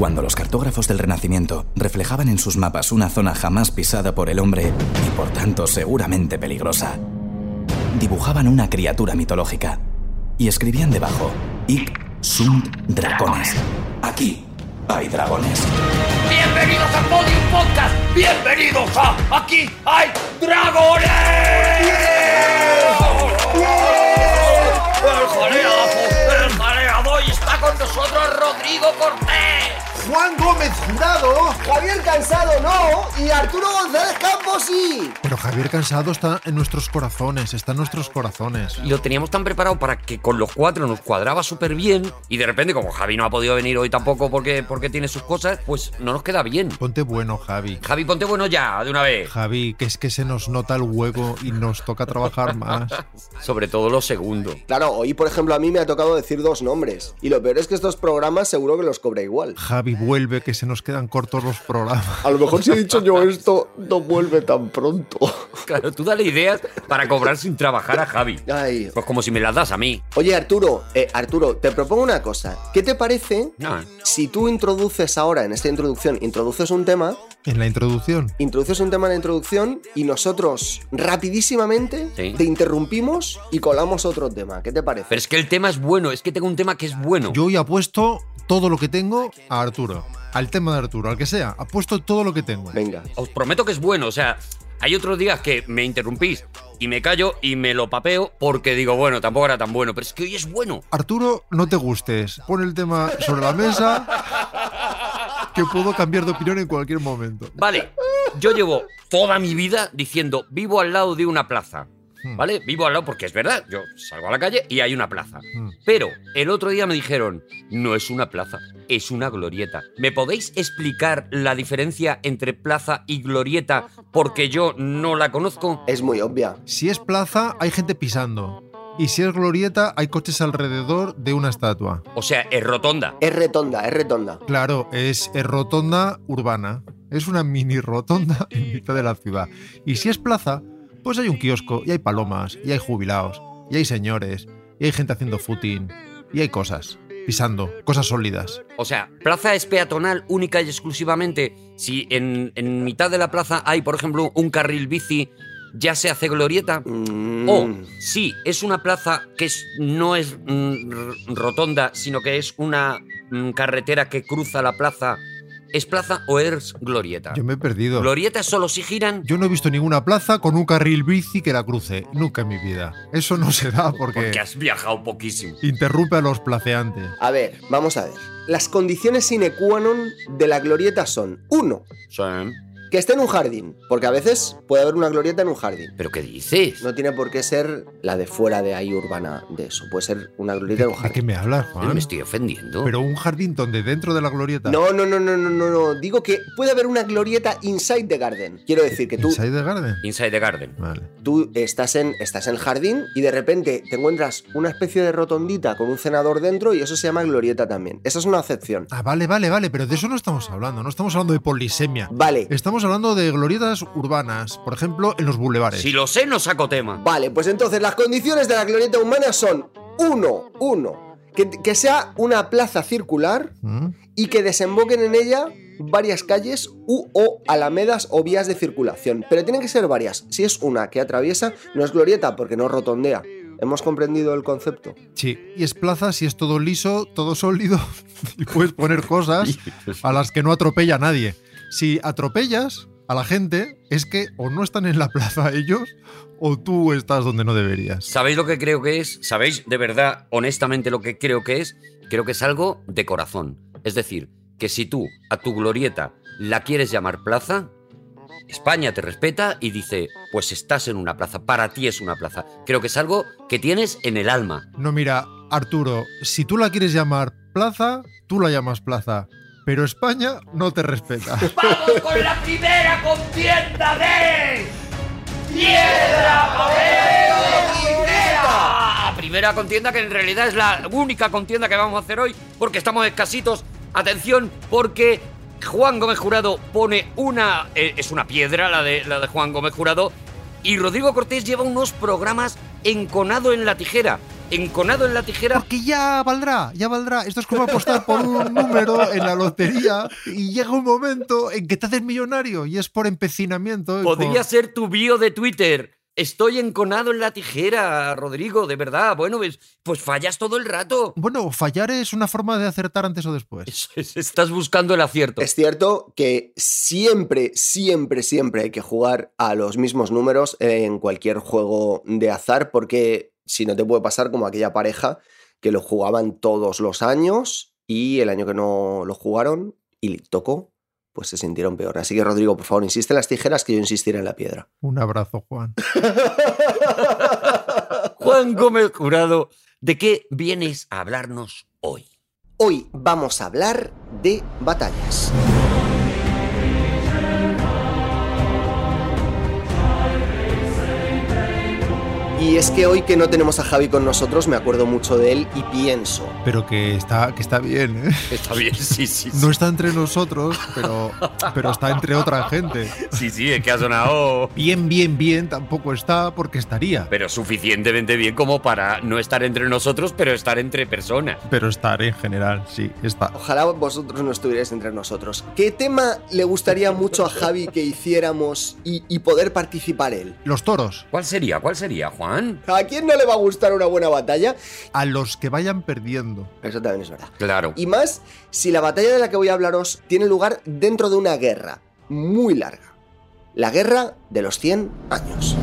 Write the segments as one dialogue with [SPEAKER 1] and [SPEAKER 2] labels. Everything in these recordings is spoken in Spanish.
[SPEAKER 1] Cuando los cartógrafos del Renacimiento reflejaban en sus mapas una zona jamás pisada por el hombre y por tanto seguramente peligrosa, dibujaban una criatura mitológica y escribían debajo: Ic sunt dragones. Aquí hay dragones.
[SPEAKER 2] Bienvenidos a Podium Podcast. Bienvenidos a Aquí hay dragones. El jaleado, el y está con nosotros Rodrigo Cortés.
[SPEAKER 3] Juan Gómez Jurado, Javier Cansado no y Arturo González Campos sí.
[SPEAKER 4] Pero Javier Cansado está en nuestros corazones, está en nuestros corazones.
[SPEAKER 5] Y lo teníamos tan preparado para que con los cuatro nos cuadraba súper bien. Y de repente, como Javi no ha podido venir hoy tampoco porque, porque tiene sus cosas, pues no nos queda bien.
[SPEAKER 4] Ponte bueno, Javi.
[SPEAKER 5] Javi, ponte bueno ya, de una vez.
[SPEAKER 4] Javi, que es que se nos nota el huevo y nos toca trabajar más.
[SPEAKER 5] Sobre todo lo segundo.
[SPEAKER 3] Claro, hoy por ejemplo a mí me ha tocado decir dos nombres. Y lo peor es que estos programas seguro que los cobra igual.
[SPEAKER 4] Javi, vuelve, que se nos quedan cortos los programas.
[SPEAKER 3] A lo mejor si he dicho yo esto, no vuelve tan pronto.
[SPEAKER 5] Claro, tú dale ideas para cobrar sin trabajar a Javi.
[SPEAKER 3] Ay.
[SPEAKER 5] Pues como si me las das a mí.
[SPEAKER 3] Oye Arturo, eh, Arturo, te propongo una cosa. ¿Qué te parece
[SPEAKER 5] Ah.
[SPEAKER 3] si tú introduces ahora en esta introducción, introduces un tema,
[SPEAKER 4] En la introducción.
[SPEAKER 3] introduces un tema en la introducción y nosotros rapidísimamente
[SPEAKER 5] Sí.
[SPEAKER 3] te interrumpimos y colamos otro tema? ¿Qué te parece?
[SPEAKER 5] Pero es que el tema es bueno, es que tengo un tema que es bueno.
[SPEAKER 4] Yo hoy apuesto todo lo que tengo a Arturo. Al tema de Arturo, al que sea. Apuesto todo lo que tengo.
[SPEAKER 3] Venga.
[SPEAKER 5] Os prometo que es bueno, o sea, hay otros días que me interrumpís y me callo y me lo papeo porque digo, bueno, tampoco era tan bueno, pero es que hoy es bueno.
[SPEAKER 4] Arturo, no te gustes. Pon el tema sobre la mesa. Que puedo cambiar de opinión en cualquier momento.
[SPEAKER 5] Vale, yo llevo toda mi vida diciendo, vivo al lado de una plaza.
[SPEAKER 4] Hmm.
[SPEAKER 5] ¿Vale? Vivo al lado porque es verdad, yo salgo a la calle y hay una plaza.
[SPEAKER 4] Hmm.
[SPEAKER 5] Pero el otro día me dijeron, no es una plaza, es una glorieta. ¿Me podéis explicar la diferencia entre plaza y glorieta porque yo no la conozco?
[SPEAKER 3] Es muy obvia.
[SPEAKER 4] Si es plaza, hay gente pisando. Y si es glorieta, hay coches alrededor de una estatua.
[SPEAKER 5] O sea, es rotonda.
[SPEAKER 3] Es retonda, es retonda.
[SPEAKER 4] Claro, es, es rotonda urbana. Es una mini rotonda en mitad de la ciudad. Y si es plaza, pues hay un kiosco, y hay palomas, y hay jubilados, y hay señores, y hay gente haciendo footing, y hay cosas, pisando, cosas sólidas.
[SPEAKER 5] O sea, plaza es peatonal única y exclusivamente si en, en mitad de la plaza hay, por ejemplo, un carril bici, ya se hace glorieta.
[SPEAKER 3] Mm.
[SPEAKER 5] O si es una plaza que es- no es mm, rotonda, sino que es una mm, carretera que cruza la plaza, ¿es plaza o es glorieta?
[SPEAKER 4] Yo me he perdido.
[SPEAKER 5] Glorietas solo si giran.
[SPEAKER 4] Yo no he visto ninguna plaza con un carril bici que la cruce. Nunca en mi vida. Eso no se da porque
[SPEAKER 5] Porque has viajado poquísimo.
[SPEAKER 4] interrumpe a los placeantes.
[SPEAKER 3] A ver, vamos a ver. Las condiciones sine qua non de la glorieta son, uno,
[SPEAKER 5] Sí.
[SPEAKER 3] Que esté en un jardín, porque a veces puede haber una glorieta en un jardín.
[SPEAKER 5] ¿Pero qué dices?
[SPEAKER 3] No tiene por qué ser la de fuera de ahí urbana de eso, puede ser una glorieta en un
[SPEAKER 4] ¿De qué
[SPEAKER 3] jardín.
[SPEAKER 4] me hablas,
[SPEAKER 5] Pero
[SPEAKER 4] Juan?
[SPEAKER 5] me estoy ofendiendo.
[SPEAKER 4] Pero un jardín donde dentro de la glorieta.
[SPEAKER 3] No, no, no, no, no, no, no. Digo que puede haber una glorieta inside the garden. Quiero decir que tú,
[SPEAKER 4] ¿Inside the Garden?
[SPEAKER 5] Inside the Garden.
[SPEAKER 4] Vale.
[SPEAKER 3] tú estás, en, estás en el jardín y de repente te encuentras una especie de rotondita con un cenador dentro y eso se llama glorieta también. Esa es una acepción.
[SPEAKER 4] Ah, vale, vale, vale, pero de eso no estamos hablando. No estamos hablando de polisemia.
[SPEAKER 3] Vale,
[SPEAKER 4] Estamos hablando de glorietas urbanas, por ejemplo, en los bulevares.
[SPEAKER 5] Si lo sé, no saco tema.
[SPEAKER 3] Vale, pues entonces las condiciones de la glorieta humana son uno, uno, que, que sea una plaza circular
[SPEAKER 4] ¿Mm?
[SPEAKER 3] y que desemboquen en ella varias calles u o alamedas o vías de circulación. Pero tienen que ser varias. Si es una que atraviesa, no es glorieta porque no rotondea. ¿Hemos comprendido el concepto?
[SPEAKER 4] Sí, y es plaza si es todo liso, todo sólido y puedes poner cosas a las que no atropella a nadie. Si atropellas a la gente, es que o no están en la plaza ellos o tú estás donde no deberías.
[SPEAKER 5] ¿Sabéis lo que creo que es? ¿Sabéis de verdad, honestamente, lo que creo que es? Creo que es algo de corazón. Es decir, que si tú a tu glorieta la quieres llamar plaza, España te respeta y dice, pues estás en una plaza, para ti es una plaza. Creo que es algo que tienes en el alma.
[SPEAKER 4] No, mira, Arturo, si tú la quieres llamar plaza, tú la llamas plaza. Pero España no te respeta.
[SPEAKER 2] ¡Vamos con la primera contienda de Piedra, Papel o Tijera!
[SPEAKER 5] Primera contienda que en realidad es la única contienda que vamos a hacer hoy porque estamos escasitos. Atención, porque Juan Gómez Jurado pone una... eh, es una piedra la de, la de Juan Gómez Jurado y Rodrigo Cortés lleva unos programas enconado en la tijera. Enconado en la tijera.
[SPEAKER 4] Porque ya valdrá, ya valdrá. Esto es como apostar por un número en la lotería y llega un momento en que te haces millonario y es por empecinamiento. y
[SPEAKER 5] Podría
[SPEAKER 4] por-
[SPEAKER 5] ser tu bio de Twitter. Estoy enconado en la tijera, Rodrigo, de verdad. Bueno, pues, pues fallas todo el rato.
[SPEAKER 4] Bueno, fallar es una forma de acertar antes o después.
[SPEAKER 5] Eso es, Estás buscando el acierto.
[SPEAKER 3] Es cierto que siempre, siempre, siempre hay que jugar a los mismos números en cualquier juego de azar, porque si no te puede pasar como aquella pareja que lo jugaban todos los años y el año que no lo jugaron y le tocó, pues se sintieron peor. Así que Rodrigo, por favor, insiste en las tijeras que yo insistiré en la piedra.
[SPEAKER 4] Un abrazo, Juan.
[SPEAKER 5] Juan Gómez Jurado, ¿de qué vienes a hablarnos hoy?
[SPEAKER 3] Hoy vamos a hablar de batallas. Y es que hoy que no tenemos a Javi con nosotros, me acuerdo mucho de él y pienso,
[SPEAKER 4] Pero que está, que está bien, ¿eh?
[SPEAKER 5] Está bien, sí, sí.
[SPEAKER 4] No está entre nosotros, pero, pero está entre otra gente.
[SPEAKER 5] Sí, sí, es que ha sonado.
[SPEAKER 4] Bien, bien, bien tampoco está porque estaría.
[SPEAKER 5] Pero suficientemente bien como para no estar entre nosotros, pero estar entre personas.
[SPEAKER 4] Pero estar en general, sí, está.
[SPEAKER 3] ojalá vosotros no estuvierais entre nosotros. ¿Qué tema le gustaría mucho a Javi que hiciéramos y, y poder participar él?
[SPEAKER 4] Los toros,
[SPEAKER 5] ¿Cuál sería? ¿Cuál sería, Juan?
[SPEAKER 3] ¿A quién no le va a gustar una buena batalla?
[SPEAKER 4] a los que vayan perdiendo.
[SPEAKER 3] Eso también es verdad.
[SPEAKER 5] Claro.
[SPEAKER 3] Y más si la batalla de la que voy a hablaros tiene lugar dentro de una guerra muy larga. La guerra de los 100 años.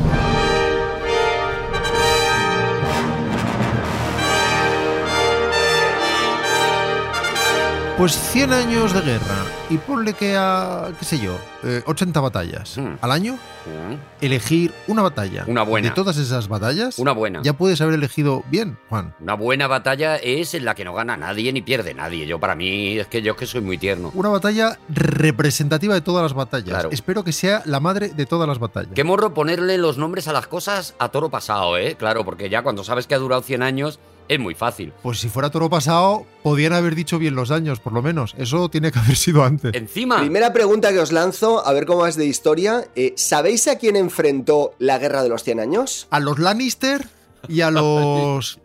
[SPEAKER 4] Pues 100 años de guerra y ponle que a, qué sé yo, eh, 80 batallas
[SPEAKER 5] Hmm.
[SPEAKER 4] al año,
[SPEAKER 5] Mm,
[SPEAKER 4] elegir una batalla.
[SPEAKER 5] Una buena.
[SPEAKER 4] De todas esas batallas,
[SPEAKER 5] Una buena.
[SPEAKER 4] ya puedes haber elegido bien, Juan.
[SPEAKER 5] Una buena batalla es en la que no gana nadie ni pierde nadie. Yo, para mí, es que yo es que soy muy tierno.
[SPEAKER 4] Una batalla representativa de todas las batallas.
[SPEAKER 5] Claro.
[SPEAKER 4] Espero que sea la madre de todas las batallas.
[SPEAKER 5] Qué morro ponerle los nombres a las cosas a toro pasado, ¿eh? Claro, porque ya cuando sabes que ha durado 100 años, es muy fácil.
[SPEAKER 4] Pues si fuera toro pasado, podían haber dicho bien los años, por lo menos. Eso tiene que haber sido antes.
[SPEAKER 5] Encima,
[SPEAKER 3] Primera pregunta que os lanzo, a ver cómo es de historia. Eh, ¿Sabéis a quién enfrentó la guerra de los 100 años?
[SPEAKER 4] A los Lannister y a los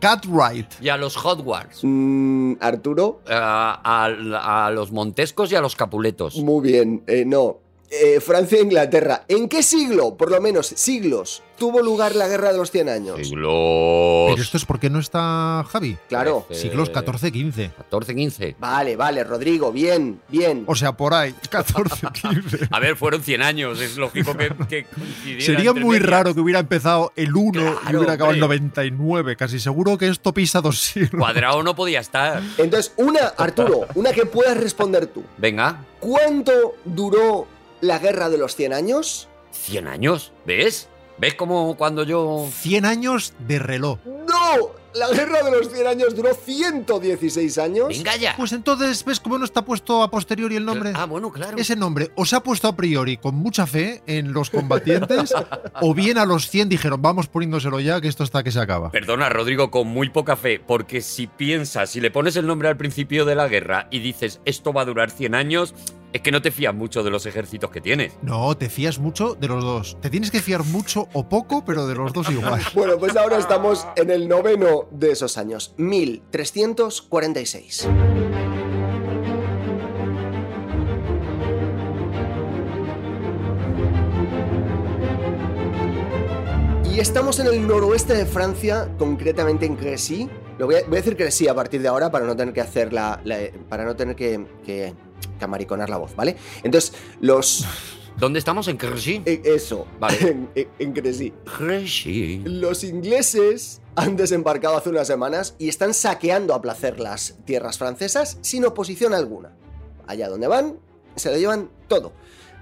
[SPEAKER 4] Cartwright.
[SPEAKER 5] y a los Hot Wars,
[SPEAKER 3] Mm, Arturo.
[SPEAKER 5] a, a- a los Montescos y a los Capuletos.
[SPEAKER 3] Muy bien, eh, no. Eh, Francia e Inglaterra. ¿En qué siglo, por lo menos siglos, tuvo lugar la guerra de los 100 años?
[SPEAKER 5] Siglos.
[SPEAKER 4] Pero esto es porque no está Javi.
[SPEAKER 3] Claro.
[SPEAKER 5] Eh,
[SPEAKER 4] Siglos 14-15.
[SPEAKER 5] 14, 15.
[SPEAKER 3] Vale, vale, Rodrigo, bien, bien.
[SPEAKER 4] O sea, por ahí, 14-15.
[SPEAKER 5] A ver, fueron 100 años, es lógico que, que coincidiera
[SPEAKER 4] Sería muy
[SPEAKER 5] medias.
[SPEAKER 4] raro que hubiera empezado el 1 y
[SPEAKER 5] Claro,
[SPEAKER 4] hubiera acabado el
[SPEAKER 5] hombre.
[SPEAKER 4] 99. Casi seguro que esto pisa dos siglos.
[SPEAKER 5] Cuadrado no podía estar.
[SPEAKER 3] Entonces, una, Arturo, una que puedas responder tú.
[SPEAKER 5] Venga,
[SPEAKER 3] ¿Cuánto duró la guerra de los 100 años?
[SPEAKER 5] 100 años, ¿ves? ¿Ves como cuando yo...
[SPEAKER 4] 100 años de reloj.
[SPEAKER 3] ¡No! La guerra de los 100 años duró 116 años.
[SPEAKER 5] Venga ya.
[SPEAKER 4] Pues entonces, ¿ves cómo no está puesto a posteriori el nombre?
[SPEAKER 5] Ah, bueno, claro.
[SPEAKER 4] Ese nombre o se ha puesto a priori con mucha fe en los combatientes, o bien a los 100 dijeron, vamos poniéndoselo ya, que esto está que se acaba.
[SPEAKER 5] Perdona, Rodrigo, con muy poca fe, porque si piensas, si le pones el nombre al principio de la guerra y dices esto va a durar 100 años, es que no te fías mucho de los ejércitos que tienes.
[SPEAKER 4] No, te fías mucho de los dos. Te tienes que fiar mucho o poco, pero de los dos igual.
[SPEAKER 3] Bueno, pues ahora estamos en el noveno de esos años, 1346. Y estamos en el noroeste de Francia, concretamente en Crecy. Lo voy a, voy a decir Crecy a partir de ahora para no tener que hacer la, la- para no tener que, que, que amariconar la voz, ¿vale? Entonces, los
[SPEAKER 5] ¿Dónde estamos? ¿En Crecy?
[SPEAKER 3] eh, eso,
[SPEAKER 5] Vale.
[SPEAKER 3] en, en- en Crecy.
[SPEAKER 5] Crecy.
[SPEAKER 3] Los ingleses han desembarcado hace unas semanas y están saqueando a placer las tierras francesas sin oposición alguna. Allá donde van, se lo llevan todo.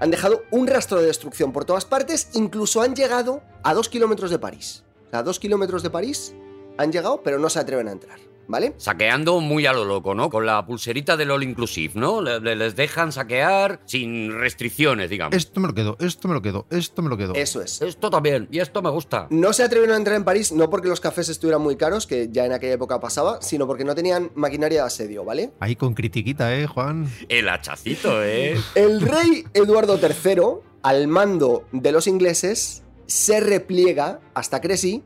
[SPEAKER 3] Han dejado un rastro de destrucción por todas partes, incluso han llegado a dos kilómetros de París. O sea, a dos kilómetros de París han llegado, pero no se atreven a entrar, ¿vale?
[SPEAKER 5] Saqueando muy a lo loco, ¿no? Con la pulserita del All Inclusive, ¿no? Le- le- les dejan saquear sin restricciones, digamos.
[SPEAKER 4] Esto me lo quedo, esto me lo quedo, esto me lo quedo.
[SPEAKER 3] Eso es.
[SPEAKER 5] Esto también, y esto me gusta.
[SPEAKER 3] No se atrevieron a entrar en París no porque los cafés estuvieran muy caros, que ya en aquella época pasaba, sino porque no tenían maquinaria de asedio, ¿vale?
[SPEAKER 4] Ahí con critiquita, ¿eh, Juan?
[SPEAKER 5] El hachacito, ¿eh?
[SPEAKER 3] El rey Eduardo III, al mando de los ingleses, se repliega hasta Crecy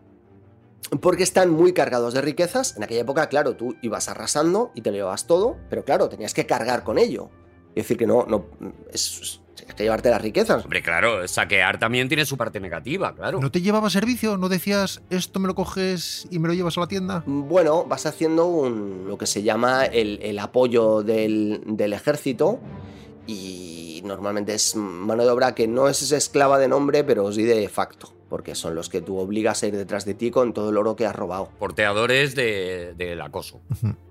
[SPEAKER 3] porque están muy cargados de riquezas. En aquella época, claro, tú ibas arrasando y te lo llevabas todo, pero claro, tenías que cargar con ello. Es decir, que no, no es, es que llevarte las riquezas.
[SPEAKER 5] Hombre, claro, saquear también tiene su parte negativa, claro.
[SPEAKER 4] ¿No te llevaba servicio? ¿No decías esto me lo coges y me lo llevas a la tienda?
[SPEAKER 3] Bueno, vas haciendo un- lo que se llama el, el apoyo del, del ejército y normalmente es mano de obra que no es esclava de nombre, pero sí de facto, porque son los que tú obligas a ir detrás de ti con todo el oro que has robado.
[SPEAKER 5] Porteadores de- del acoso.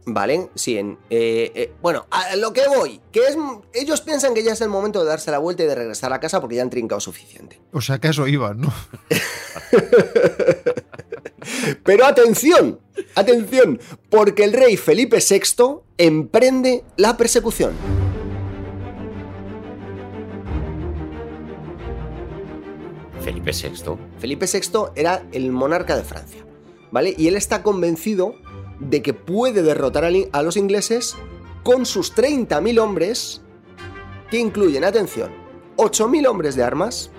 [SPEAKER 3] ¿Vale? Sí, en, eh, eh, bueno, a lo que voy, que es, ellos piensan que ya es el momento de darse la vuelta y de regresar a casa porque ya han trincado suficiente.
[SPEAKER 4] O sea que a eso iban, ¿no?
[SPEAKER 3] Pero atención, atención, porque el rey Felipe VI emprende la persecución.
[SPEAKER 5] Felipe VI.
[SPEAKER 3] Felipe VI era el monarca de Francia, ¿vale? Y él está convencido de que puede derrotar a los ingleses con sus 30.000 hombres, que incluyen, atención, 8.000 hombres de armas,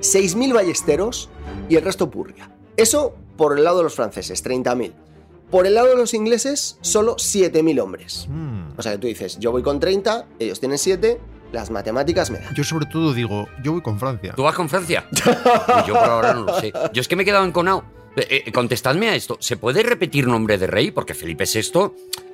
[SPEAKER 3] 6.000 ballesteros y el resto purria. Eso por el lado de los franceses, 30.000. Por el lado de los ingleses, solo 7.000 hombres.
[SPEAKER 4] Mm.
[SPEAKER 3] O sea que tú dices, yo voy con 30, ellos tienen 7, las matemáticas me dan.
[SPEAKER 4] Yo sobre todo digo, yo voy con Francia.
[SPEAKER 5] ¿Tú vas con Francia? Pues yo por ahora no lo sé. Yo es que me he quedado enconado. Eh, eh, contestadme a esto. ¿Se puede repetir nombre de rey? Porque Felipe VI,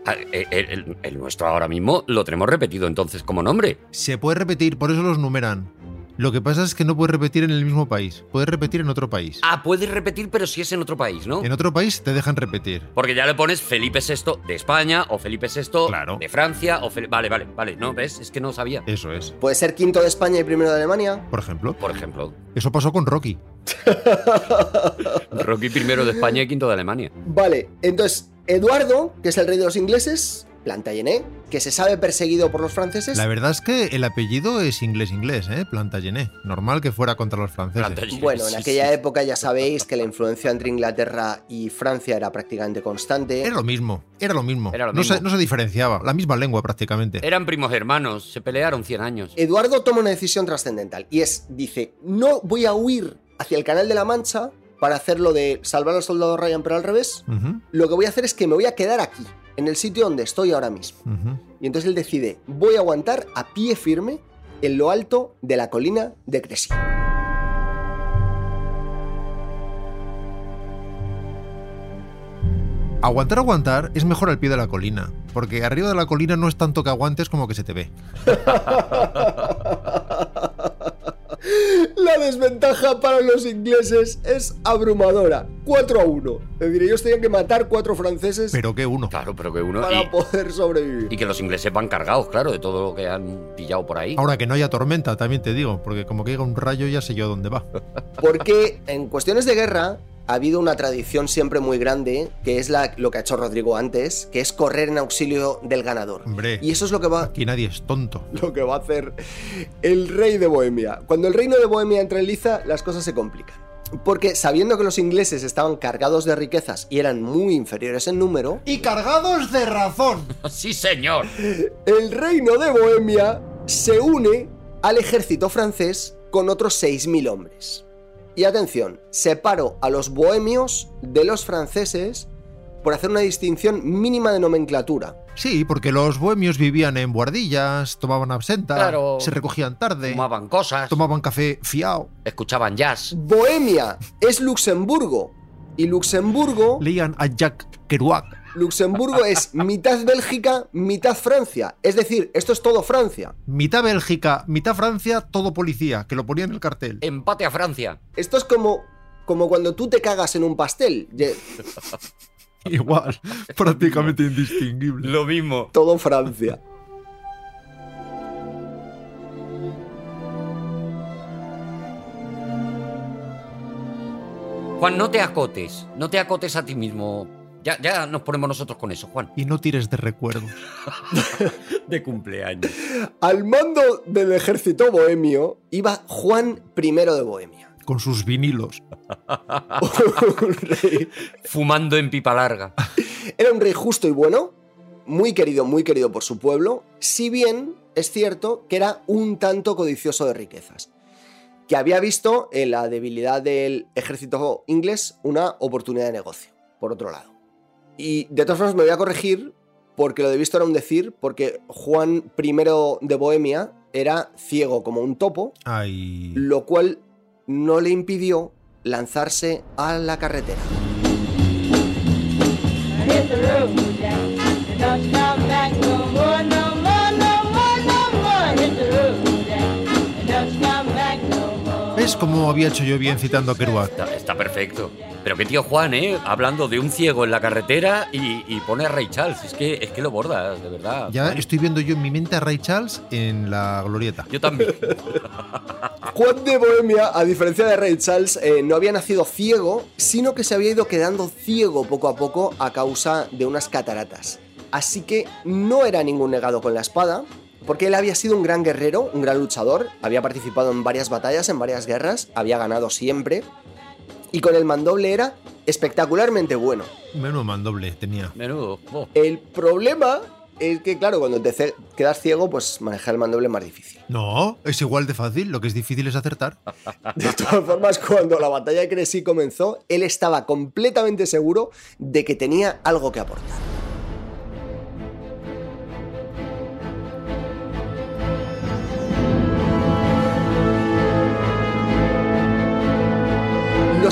[SPEAKER 5] ah, eh, el, el- el nuestro ahora mismo, lo tenemos repetido entonces como nombre.
[SPEAKER 4] Se puede repetir, por eso los numeran. Lo que pasa es que no puedes repetir en el mismo país, puedes repetir en otro país.
[SPEAKER 5] Ah, puedes repetir, pero si es en otro país, ¿no?
[SPEAKER 4] En otro país te dejan repetir.
[SPEAKER 5] Porque ya le pones Felipe VI de España o Felipe VI
[SPEAKER 4] Claro.
[SPEAKER 5] de Francia o Fel- Vale, vale, vale. No, ¿ves? Es que no sabía.
[SPEAKER 4] Eso es.
[SPEAKER 3] Puede ser quinto de España y primero de Alemania.
[SPEAKER 4] Por ejemplo,
[SPEAKER 5] Por ejemplo,
[SPEAKER 4] eso pasó con Rocky.
[SPEAKER 5] Rocky primero de España y quinto de Alemania.
[SPEAKER 3] Vale, entonces, Eduardo, que es el rey de los ingleses, Plantagenet, que se sabe perseguido por los franceses.
[SPEAKER 4] La verdad es que el apellido es inglés-inglés, ¿eh? Plantagenet. Normal que fuera contra los franceses.
[SPEAKER 3] Bueno, en aquella época ya sabéis que la influencia entre Inglaterra y Francia era prácticamente constante.
[SPEAKER 4] Era lo mismo, era lo mismo.
[SPEAKER 5] Era lo
[SPEAKER 4] no,
[SPEAKER 5] mismo.
[SPEAKER 4] Se, no se diferenciaba, la misma lengua prácticamente.
[SPEAKER 5] Eran primos hermanos, se pelearon 100 años.
[SPEAKER 3] Eduardo toma una decisión trascendental y es, dice, no voy a huir hacia el Canal de la Mancha para hacer lo de salvar al soldado Ryan, pero al revés. Lo que voy a hacer es que me voy a quedar aquí, en el sitio donde estoy ahora mismo. Y entonces él decide, voy a aguantar a pie firme en lo alto de la colina de Crecy.
[SPEAKER 4] Aguantar, aguantar es mejor al pie de la colina, porque arriba de la colina no es tanto que aguantes como que se te ve.
[SPEAKER 3] La desventaja para los ingleses es abrumadora. 4 a 1. Es decir, ellos tenían que matar cuatro franceses
[SPEAKER 4] Pero que uno.
[SPEAKER 5] Claro, pero que uno.
[SPEAKER 3] para
[SPEAKER 5] Y,
[SPEAKER 3] poder sobrevivir.
[SPEAKER 5] y que los ingleses van cargados, claro, de todo lo que han pillado por ahí.
[SPEAKER 4] Ahora que no haya tormenta, también te digo, porque como que llega un rayo ya sé yo dónde va.
[SPEAKER 3] Porque en cuestiones de guerra ha habido una tradición siempre muy grande, que es la, lo que ha hecho Rodrigo antes, que es correr en auxilio del ganador.
[SPEAKER 4] Hombre,
[SPEAKER 3] Y eso es lo que va,
[SPEAKER 4] aquí nadie es tonto.
[SPEAKER 3] lo que va a hacer el rey de Bohemia. Cuando el reino de Bohemia entra en liza, las cosas se complican. Porque sabiendo que los ingleses estaban cargados de riquezas y eran muy inferiores en número,
[SPEAKER 4] Y cargados de razón.
[SPEAKER 5] Sí, señor.
[SPEAKER 3] el reino de Bohemia se une al ejército francés con otros 6.000 hombres. Y atención, separo a los bohemios de los franceses por hacer una distinción mínima de nomenclatura.
[SPEAKER 4] Sí, porque los bohemios vivían en buhardillas, tomaban absenta,
[SPEAKER 5] Claro.
[SPEAKER 4] se recogían tarde,
[SPEAKER 5] Fumaban cosas,
[SPEAKER 4] tomaban café fiao,
[SPEAKER 5] escuchaban jazz.
[SPEAKER 3] Bohemia es Luxemburgo. Y Luxemburgo,
[SPEAKER 4] leían a Jacques Kerouac.
[SPEAKER 3] Luxemburgo es mitad Bélgica, mitad Francia. Es decir, esto es todo Francia.
[SPEAKER 4] Mitad Bélgica, mitad Francia, todo policía, que lo ponía en el cartel.
[SPEAKER 5] Empate a Francia.
[SPEAKER 3] Esto es como, como cuando tú te cagas en un pastel.
[SPEAKER 4] Igual, prácticamente indistinguible.
[SPEAKER 5] Lo mismo.
[SPEAKER 3] Todo Francia.
[SPEAKER 5] Juan, no te acotes. No te acotes a ti mismo. Ya, ya nos ponemos nosotros con eso, Juan.
[SPEAKER 4] Y no tires de recuerdos.
[SPEAKER 5] De cumpleaños.
[SPEAKER 3] Al mando del ejército bohemio iba Juan I de Bohemia.
[SPEAKER 4] Con sus vinilos.
[SPEAKER 3] un rey.
[SPEAKER 5] Fumando en pipa larga.
[SPEAKER 3] Era un rey justo y bueno, muy querido, muy querido por su pueblo, si bien es cierto que era un tanto codicioso de riquezas, que había visto en la debilidad del ejército inglés una oportunidad de negocio. por otro lado. Y de todas formas me voy a corregir porque lo de visto era un decir, porque Juan I de Bohemia era ciego como un topo,
[SPEAKER 4] Ay.
[SPEAKER 3] lo cual no le impidió lanzarse a la carretera.
[SPEAKER 4] ¿Ves cómo había hecho yo bien citando a Kerouac?
[SPEAKER 5] Está, está perfecto. Pero qué tío Juan, ¿eh? Hablando de un ciego en la carretera y, y pone a Ray Charles. Es que, es que lo bordas, de verdad.
[SPEAKER 4] Ya
[SPEAKER 5] Juan.
[SPEAKER 4] estoy viendo yo en mi mente a Ray Charles en la glorieta.
[SPEAKER 5] Yo también.
[SPEAKER 3] Juan de Bohemia, a diferencia de Ray Charles, eh, no había nacido ciego, sino que se había ido quedando ciego poco a poco a causa de unas cataratas. Así que no era ningún negado con la espada, porque él había sido un gran guerrero, un gran luchador, había participado en varias batallas, en varias guerras, había ganado siempre, y con el mandoble era espectacularmente bueno.
[SPEAKER 4] Menudo mandoble tenía.
[SPEAKER 5] Menudo. Oh.
[SPEAKER 3] El problema es que, claro, cuando te quedas ciego, pues manejar el mandoble es más difícil.
[SPEAKER 4] No, es igual de fácil. Lo que es difícil es acertar.
[SPEAKER 3] De todas formas, cuando la batalla de Crecy comenzó, él estaba completamente seguro de que tenía algo que aportar.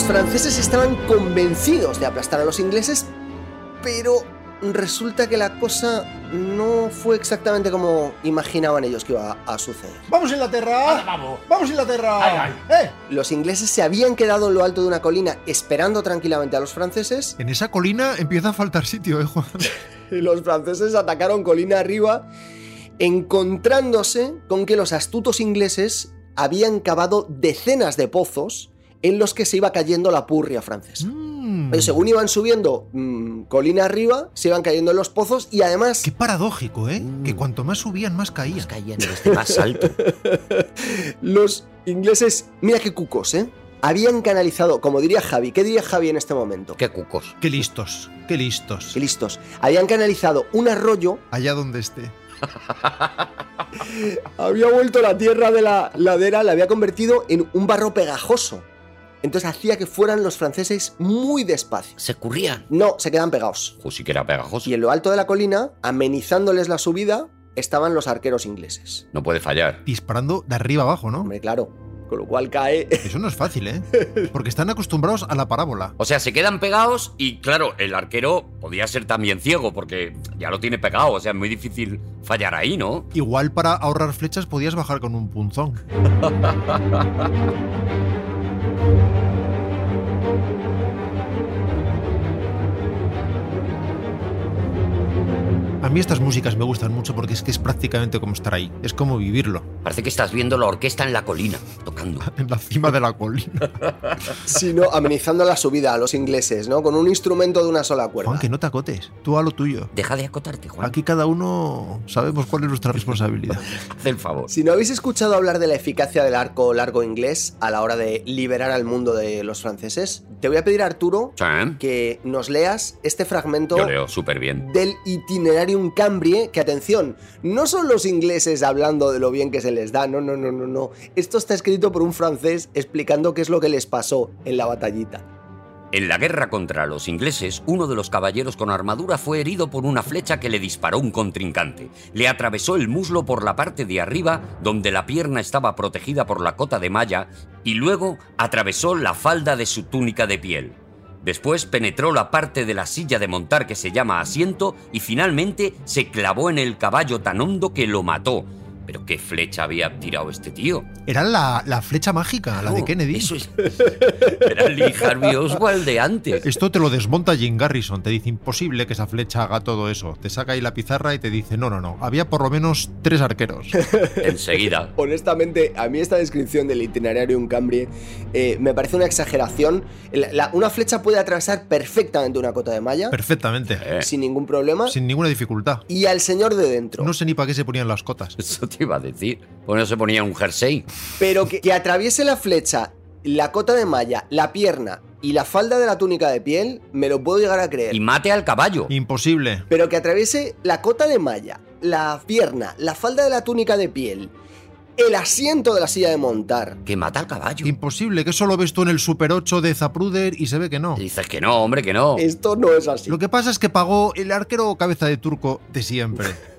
[SPEAKER 3] Franceses estaban convencidos de aplastar a los ingleses, pero resulta que la cosa no fue exactamente como imaginaban ellos que iba a suceder.
[SPEAKER 6] ¡Vamos, Inglaterra!
[SPEAKER 2] Vamos.
[SPEAKER 6] ¡Vamos, Inglaterra!
[SPEAKER 2] Ay,
[SPEAKER 6] ¡Eh!
[SPEAKER 3] Los ingleses se habían quedado en lo alto de una colina esperando tranquilamente a los franceses
[SPEAKER 4] En esa colina empieza a faltar sitio, ¿eh, Juan?
[SPEAKER 3] y los franceses atacaron colina arriba encontrándose con que los astutos ingleses habían cavado decenas de pozos en los que se iba cayendo la purria francesa.
[SPEAKER 4] Mm,
[SPEAKER 3] Pero según iban subiendo mm, colina arriba, se iban cayendo en los pozos y además
[SPEAKER 4] Qué paradójico, ¿eh? Que cuanto más subían, más caían.
[SPEAKER 5] Pues caían desde más alto.
[SPEAKER 3] los ingleses, mira qué cucos, ¿eh? Habían canalizado, como diría Javi, ¿qué diría Javi en este momento?
[SPEAKER 5] Qué cucos.
[SPEAKER 4] Qué listos, qué listos.
[SPEAKER 3] Qué listos. Habían canalizado un arroyo
[SPEAKER 4] Allá donde esté.
[SPEAKER 3] había vuelto la tierra de la ladera, la había convertido en un barro pegajoso. Entonces hacía que fueran los franceses muy despacio.
[SPEAKER 5] Se currían.
[SPEAKER 3] No, se quedan pegados.
[SPEAKER 5] O sí que era pegajoso.
[SPEAKER 3] Y en lo alto de la colina, amenizándoles la subida, estaban los arqueros ingleses.
[SPEAKER 5] No puede fallar.
[SPEAKER 4] Disparando de arriba abajo, ¿no?
[SPEAKER 3] Hombre, claro. Con lo cual cae.
[SPEAKER 4] Eso no es fácil, ¿eh? Porque están acostumbrados a la parábola.
[SPEAKER 5] O sea, se quedan pegados y claro, el arquero podía ser también ciego porque ya lo tiene pegado. O sea, es muy difícil fallar ahí, ¿no?
[SPEAKER 4] Igual para ahorrar flechas podías bajar con un punzón. Thank you. A mí estas músicas me gustan mucho porque es que es prácticamente como estar ahí. Es como vivirlo.
[SPEAKER 5] Parece que estás viendo la orquesta en la colina, tocando.
[SPEAKER 4] En la cima de la colina.
[SPEAKER 3] sino amenizando la subida a los ingleses, ¿no? Con un instrumento de una sola cuerda.
[SPEAKER 4] Juan, que no te acotes. Tú a lo tuyo.
[SPEAKER 5] Deja de acotarte, Juan.
[SPEAKER 4] Aquí cada uno sabemos cuál es nuestra responsabilidad.
[SPEAKER 5] Haz el favor.
[SPEAKER 3] Si no habéis escuchado hablar de la eficacia del arco largo inglés a la hora de liberar al mundo de los franceses, te voy a pedir, Arturo,
[SPEAKER 5] Sí,
[SPEAKER 3] que nos leas este fragmento
[SPEAKER 5] Yo leo súper bien.
[SPEAKER 3] del Itinerarium Cambrie, que atención, no son los ingleses hablando de lo bien que se les da, no, no, no, no, no. Esto está escrito por un francés explicando qué es lo que les pasó en la batallita.
[SPEAKER 5] En la guerra contra los ingleses, uno de los caballeros con armadura fue herido por una flecha que le disparó un contrincante. Le atravesó el muslo por la parte de arriba, donde la pierna estaba protegida por la cota de malla, y luego atravesó la falda de su túnica de piel. Después penetró la parte de la silla de montar que se llama asiento y finalmente se clavó en el caballo tan hondo que lo mató. Pero qué flecha había tirado este tío.
[SPEAKER 4] Era la, la flecha mágica, la de Kennedy.
[SPEAKER 5] Eso es. Era Lee Harvey Oswald de antes.
[SPEAKER 4] Esto te lo desmonta Jim Garrison. Te dice imposible que esa flecha haga todo eso. Te saca ahí la pizarra y te dice no, no, no. Había por lo menos tres arqueros.
[SPEAKER 5] Enseguida.
[SPEAKER 3] Honestamente, a mí esta descripción del Itinerarium Cambrie eh, me parece una exageración. La- la- una flecha puede atravesar perfectamente una cota de malla
[SPEAKER 4] Perfectamente.
[SPEAKER 5] Eh,
[SPEAKER 3] sin ningún problema.
[SPEAKER 4] Sin ninguna dificultad.
[SPEAKER 3] Y al señor de dentro.
[SPEAKER 4] No sé ni para qué se ponían las cotas.
[SPEAKER 5] Eso te iba a decir. Pues no se ponía un jersey.
[SPEAKER 3] Pero que, que atraviese la flecha, la cota de malla, la pierna y la falda de la túnica de piel, me lo puedo llegar a creer.
[SPEAKER 5] Y mate al caballo.
[SPEAKER 4] Imposible.
[SPEAKER 3] Pero que atraviese la cota de malla, la pierna, la falda de la túnica de piel el asiento de la silla de montar.
[SPEAKER 5] Que mata al caballo.
[SPEAKER 4] Imposible, que eso lo ves tú en el Super 8 de Zapruder y se ve que no.
[SPEAKER 5] Dices que no, hombre, que no.
[SPEAKER 3] Esto no es así.
[SPEAKER 4] Lo que pasa es que pagó el arquero cabeza de turco de siempre.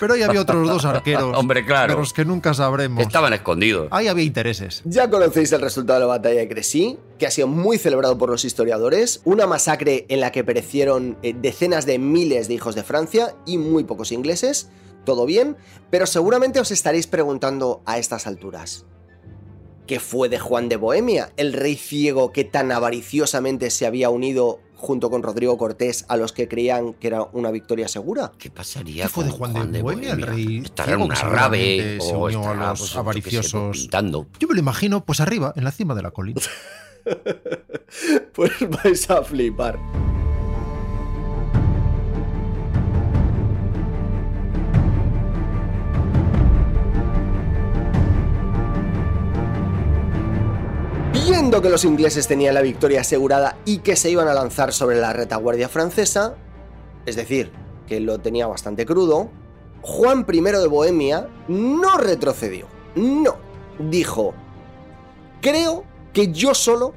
[SPEAKER 4] Pero ahí había otros dos arqueros.
[SPEAKER 5] Hombre, claro.
[SPEAKER 4] De los que nunca sabremos.
[SPEAKER 5] Estaban escondidos.
[SPEAKER 4] Ahí había intereses.
[SPEAKER 3] Ya conocéis el resultado de la batalla de Crecy, que ha sido muy celebrado por los historiadores, una masacre en la que perecieron eh, decenas de miles de hijos de Francia y muy pocos ingleses, todo bien, pero seguramente os estaréis preguntando a estas alturas. ¿Qué fue de Juan de Bohemia, el rey ciego que tan avariciosamente se había unido junto con Rodrigo Cortés a los que creían que era una victoria segura?
[SPEAKER 5] ¿Qué pasaría
[SPEAKER 4] ¿Qué fue de
[SPEAKER 5] con
[SPEAKER 4] Juan de Bohemia, el rey
[SPEAKER 5] Estará en
[SPEAKER 4] ciego
[SPEAKER 5] una
[SPEAKER 4] que
[SPEAKER 5] rave o
[SPEAKER 4] a los
[SPEAKER 5] pues,
[SPEAKER 4] avariciosos?
[SPEAKER 5] pintando.
[SPEAKER 4] Yo me lo imagino, pues arriba, en la cima de la colina.
[SPEAKER 3] Pues vais a flipar. Viendo que los ingleses tenían la victoria asegurada y que se iban a lanzar sobre la retaguardia francesa, es decir, que lo tenía bastante crudo, Juan I de Bohemia no retrocedió. No. Dijo, creo que yo solo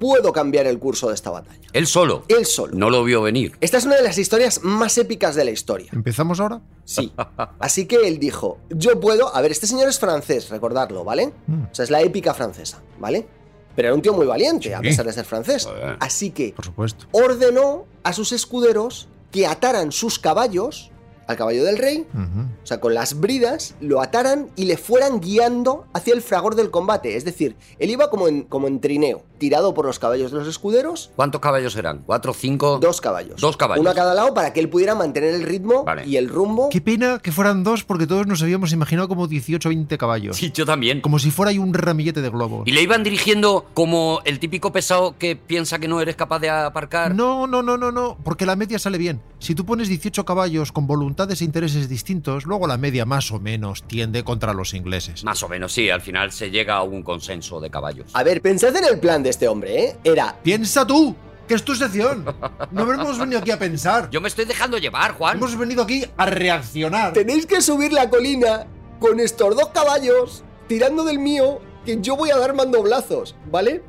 [SPEAKER 3] puedo cambiar el curso de esta batalla.
[SPEAKER 5] Él solo.
[SPEAKER 3] Él solo.
[SPEAKER 5] No lo vio venir.
[SPEAKER 3] Esta es una de las historias más épicas de la historia.
[SPEAKER 4] ¿Empezamos ahora?
[SPEAKER 3] Sí. Así que él dijo, yo puedo... A ver, este señor es francés, recordarlo, ¿vale?
[SPEAKER 4] Mm.
[SPEAKER 3] O sea, es la épica francesa, ¿vale? Pero era un tío muy valiente, a pesar de ser francés. Así que
[SPEAKER 4] Por supuesto.
[SPEAKER 3] ordenó a sus escuderos que ataran sus caballos al caballo del rey, o sea, con las bridas, lo ataran y le fueran guiando hacia el fragor del combate. Es decir, él iba como en, como en trineo, tirado por los caballos de los escuderos,
[SPEAKER 5] ¿Cuántos caballos eran? ¿Cuatro, cinco?
[SPEAKER 3] dos caballos.
[SPEAKER 5] Dos caballos.
[SPEAKER 3] Uno a cada lado para que él pudiera mantener el ritmo
[SPEAKER 5] Vale.
[SPEAKER 3] y el rumbo.
[SPEAKER 4] Qué pena que fueran dos porque todos nos habíamos imaginado como 18 o 20 caballos.
[SPEAKER 5] Sí, yo también.
[SPEAKER 4] Como si fuera ahí un ramillete de globos.
[SPEAKER 5] Y le iban dirigiendo como el típico pesado que piensa que no eres capaz de aparcar.
[SPEAKER 4] No, no, no, no, no, porque la media sale bien. Si tú pones 18 caballos con voluntades e intereses distintos, luego la media más o menos tiende contra los ingleses.
[SPEAKER 5] Más o menos, sí. Al final se llega a un consenso de caballos.
[SPEAKER 3] A ver, pensad en el plan de este hombre, ¿eh? Era
[SPEAKER 4] Piensa tú, que es tu sección. No hemos venido aquí a pensar.
[SPEAKER 5] Yo me estoy dejando llevar, Juan.
[SPEAKER 4] Hemos venido aquí a reaccionar.
[SPEAKER 3] Tenéis que subir la colina con estos dos caballos tirando del mío que yo voy a dar mandoblazos, ¿vale?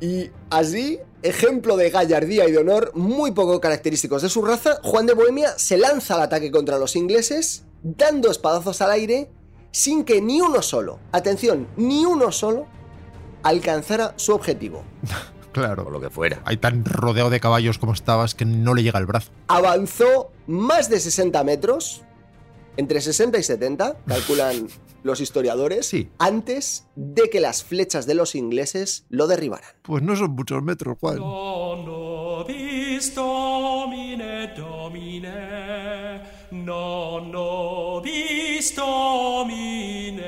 [SPEAKER 3] Y así, ejemplo de gallardía y de honor muy poco característicos de su raza, Juan de Bohemia se lanza al ataque contra los ingleses, dando espadazos al aire, sin que ni uno solo, atención, ni uno solo, alcanzara su objetivo.
[SPEAKER 5] O
[SPEAKER 4] Claro.
[SPEAKER 5] lo que fuera.
[SPEAKER 4] Hay tan rodeado de caballos como estabas que no le llega el brazo.
[SPEAKER 3] Avanzó más de 60 metros, entre 60 y 70, calculan los historiadores,
[SPEAKER 4] Sí.
[SPEAKER 3] antes de que las flechas de los ingleses lo derribaran.
[SPEAKER 4] Pues no son muchos metros, Juan.
[SPEAKER 7] Nobis Domine, Domine, nobis Domine,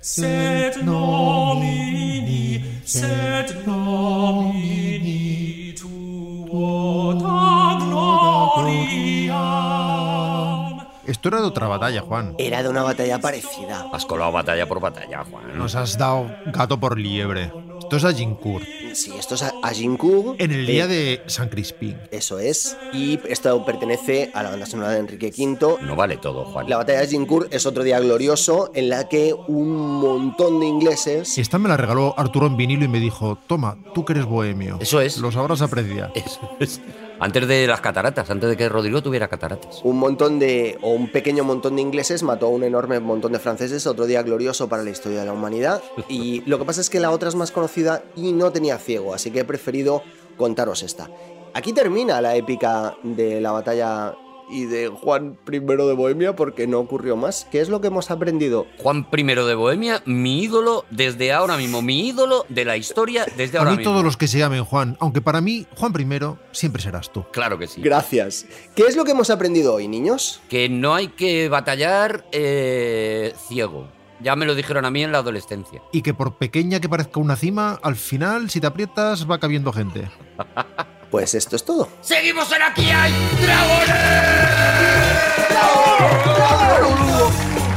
[SPEAKER 7] sed nomini, sed nomini tuota gloriam.
[SPEAKER 4] Esto era de otra batalla, Juan.
[SPEAKER 3] Era de una batalla parecida.
[SPEAKER 5] Has colado batalla por batalla, Juan.
[SPEAKER 4] Nos has dado gato por liebre. Esto es Agincourt.
[SPEAKER 3] Sí, esto es a Agincourt.
[SPEAKER 4] En el día
[SPEAKER 3] eh,
[SPEAKER 4] de San Crispín.
[SPEAKER 3] Eso es. Y esto pertenece a la banda sonora de Enrique V.
[SPEAKER 5] No vale todo, Juan.
[SPEAKER 3] La batalla de Agincourt es otro día glorioso en la que un montón de ingleses
[SPEAKER 4] Esta me la regaló Arturo en vinilo y me dijo, toma, tú que eres bohemio.
[SPEAKER 5] Eso es.
[SPEAKER 4] Lo sabrás apreciar.
[SPEAKER 5] Eso es. Antes de las cataratas, antes de que Rodrigo tuviera cataratas.
[SPEAKER 3] un montón de, o un pequeño montón de ingleses mató a un enorme montón de franceses, otro día glorioso para la historia de la humanidad. Y lo que pasa es que la otra es más conocida y no tenía ciego, así que he preferido contaros esta. Aquí termina la épica de la batalla y de Juan I de Bohemia porque no ocurrió más. ¿Qué es lo que hemos aprendido?
[SPEAKER 5] Juan I de Bohemia, mi ídolo desde ahora mismo, mi ídolo de la historia desde
[SPEAKER 4] A
[SPEAKER 5] ahora
[SPEAKER 4] mí
[SPEAKER 5] mismo.
[SPEAKER 4] todos los que se llamen Juan, aunque para mí Juan primero siempre serás tú.
[SPEAKER 5] Claro que sí.
[SPEAKER 3] Gracias. ¿Qué es lo que hemos aprendido hoy, niños?
[SPEAKER 5] Que no hay que batallar eh, ciego. Ya me lo dijeron a mí en la adolescencia.
[SPEAKER 4] Y que por pequeña que parezca una cima, al final, si te aprietas, va cabiendo gente.
[SPEAKER 3] Pues esto es todo.
[SPEAKER 2] ¡Seguimos en Aquí hay dragones!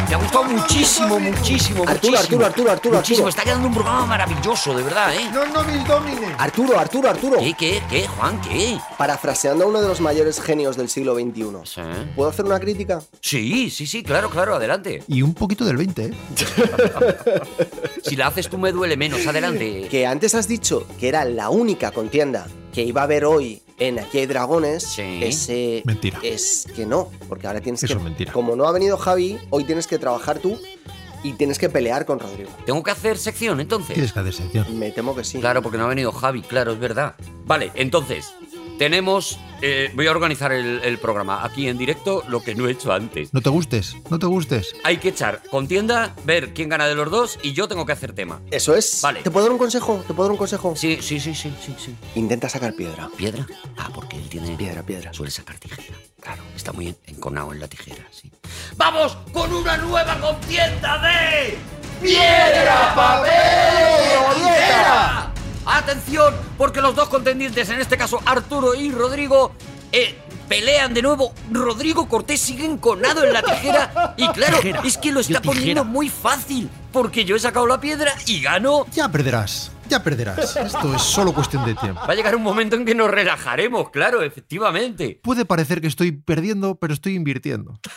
[SPEAKER 5] ¿Te ha gustado muchísimo, muchísimo,
[SPEAKER 3] Arturo,
[SPEAKER 5] muchísimo.
[SPEAKER 3] Arturo, Arturo, Arturo,
[SPEAKER 5] Muchísimo.
[SPEAKER 3] Arturo.
[SPEAKER 5] Está quedando un programa maravilloso, de verdad, ¿eh?
[SPEAKER 4] No, no, mis domine.
[SPEAKER 3] Arturo, Arturo, Arturo.
[SPEAKER 5] ¿Qué, qué, qué, Juan, qué?
[SPEAKER 3] Parafraseando a uno de los mayores genios del siglo XXI.
[SPEAKER 5] Sí.
[SPEAKER 3] ¿Puedo hacer una crítica?
[SPEAKER 5] Sí, sí, sí, claro, claro, adelante.
[SPEAKER 4] Y un poquito del 20, ¿eh?
[SPEAKER 5] Si la haces tú me duele menos, adelante.
[SPEAKER 3] Que antes has dicho que era la única contienda que iba a haber hoy en Aquí hay dragones.
[SPEAKER 5] Sí.
[SPEAKER 3] Ese
[SPEAKER 4] Mentira.
[SPEAKER 3] es que no, porque ahora tienes
[SPEAKER 4] Eso
[SPEAKER 3] que
[SPEAKER 4] es mentira.
[SPEAKER 3] como no ha venido Javi, hoy tienes que trabajar tú y tienes que pelear con Rodrigo.
[SPEAKER 5] ¿Tengo que hacer sección entonces?
[SPEAKER 4] Tienes que hacer sección.
[SPEAKER 3] Me temo que sí.
[SPEAKER 5] Claro, porque no ha venido Javi, claro, es verdad. Vale, entonces, tenemos. eh, voy a organizar el, el programa aquí en directo, lo que no he hecho antes.
[SPEAKER 4] No te gustes, no te gustes.
[SPEAKER 5] Hay que echar contienda, ver quién gana de los dos y yo tengo que hacer tema.
[SPEAKER 3] Eso es.
[SPEAKER 5] Vale.
[SPEAKER 3] ¿Te puedo dar un consejo? ¿Te puedo dar un consejo?
[SPEAKER 5] Sí, sí, sí, sí, sí, sí.
[SPEAKER 3] Intenta sacar piedra.
[SPEAKER 5] ¿Piedra? Ah, porque él tiene.
[SPEAKER 3] Piedra, piedra.
[SPEAKER 5] Suele sacar tijera. Claro, está muy enconado en la tijera, sí. ¡Vamos con una nueva contienda de. ¡Piedra, papel, tijera! Atención, porque los dos contendientes, en este caso Arturo y Rodrigo, eh, pelean de nuevo. Rodrigo Cortés sigue enconado en la tijera. Y claro, es que lo está poniendo muy fácil, porque yo he sacado la piedra y gano.
[SPEAKER 4] Ya perderás, ya perderás. Esto es solo cuestión de tiempo.
[SPEAKER 5] Va a llegar un momento en que nos relajaremos, claro, efectivamente.
[SPEAKER 4] Puede parecer que estoy perdiendo, pero estoy invirtiendo.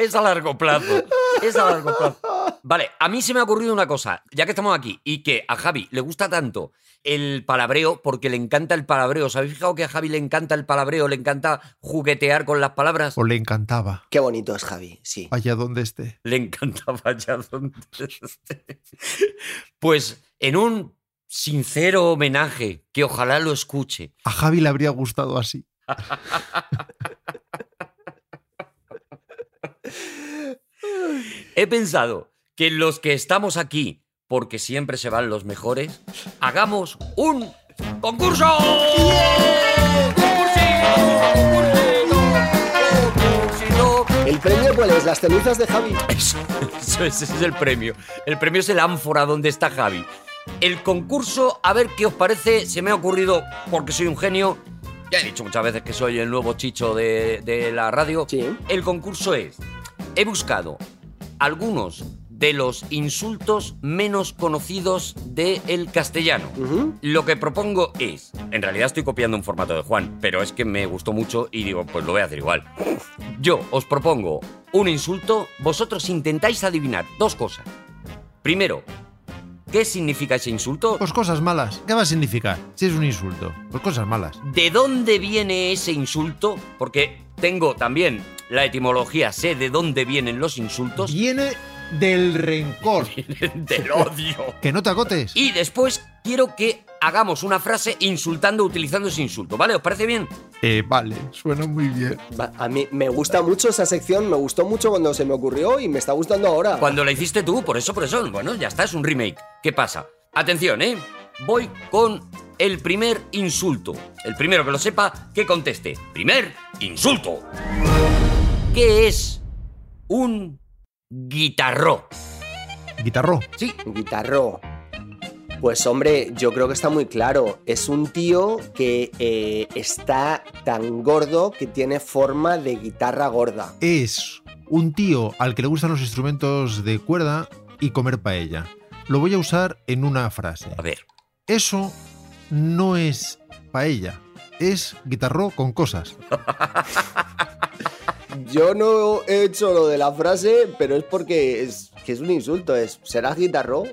[SPEAKER 5] Es a largo plazo. Es a largo plazo. Vale, a mí se me ha ocurrido una cosa, ya que estamos aquí y que a Javi le gusta tanto el palabreo, porque le encanta el palabreo. ¿Os habéis fijado que a Javi le encanta el palabreo, le encanta juguetear con las palabras?
[SPEAKER 4] O le encantaba.
[SPEAKER 3] Qué bonito es Javi, sí.
[SPEAKER 4] Allá donde esté.
[SPEAKER 5] Le encanta vaya donde esté. Pues en un sincero homenaje, que ojalá lo escuche.
[SPEAKER 4] A Javi le habría gustado así.
[SPEAKER 5] He pensado que los que estamos aquí, porque siempre se van los mejores, hagamos un concurso. ¡Concursito!
[SPEAKER 3] El premio, ¿cuál es? Las cenizas de Javi.
[SPEAKER 5] Eso, eso es, ese es el premio. El premio es el ánfora donde está Javi. El concurso, a ver qué os parece, se me ha ocurrido porque soy un genio. Ya he dicho muchas veces que soy el nuevo chicho de, de la radio.
[SPEAKER 3] Sí.
[SPEAKER 5] El concurso es, he buscado algunos de los insultos menos conocidos del castellano. Lo que propongo es, en realidad estoy copiando un formato de Juan, pero es que me gustó mucho y digo, pues lo voy a hacer igual. Yo os propongo un insulto, vosotros intentáis adivinar dos cosas. Primero, ¿qué significa ese insulto?
[SPEAKER 4] Pues cosas malas. ¿Qué va a significar? Si es un insulto. Pues cosas malas.
[SPEAKER 5] ¿De dónde viene ese insulto? Porque tengo también la etimología, sé de dónde vienen los insultos.
[SPEAKER 4] Viene del rencor.
[SPEAKER 5] Del odio.
[SPEAKER 4] Que no te agotes.
[SPEAKER 5] Y después quiero que hagamos una frase insultando utilizando ese insulto, ¿vale? ¿Os parece bien?
[SPEAKER 4] Eh, vale, suena muy bien.
[SPEAKER 3] Va, A mí me gusta mucho esa sección, me gustó mucho cuando se me ocurrió y me está gustando ahora.
[SPEAKER 5] Cuando la hiciste tú, por eso, por eso. Bueno, ya está, es un remake. ¿Qué pasa? Atención, ¿eh? Voy con el primer insulto. El primero que lo sepa, que conteste. Primer insulto. ¿Qué es un guitarró?
[SPEAKER 4] Guitarro.
[SPEAKER 5] Sí,
[SPEAKER 3] Guitarro. Pues hombre, yo creo que está muy claro. Es un tío que eh, está tan gordo que tiene forma de guitarra gorda.
[SPEAKER 4] Es un tío al que le gustan los instrumentos de cuerda y comer paella. Lo voy a usar en una frase.
[SPEAKER 5] a ver.
[SPEAKER 4] Eso no es paella. Es guitarro con cosas.
[SPEAKER 3] Yo no he hecho lo de la frase, pero es porque es, que es un insulto. Es, ¿Será guitarro?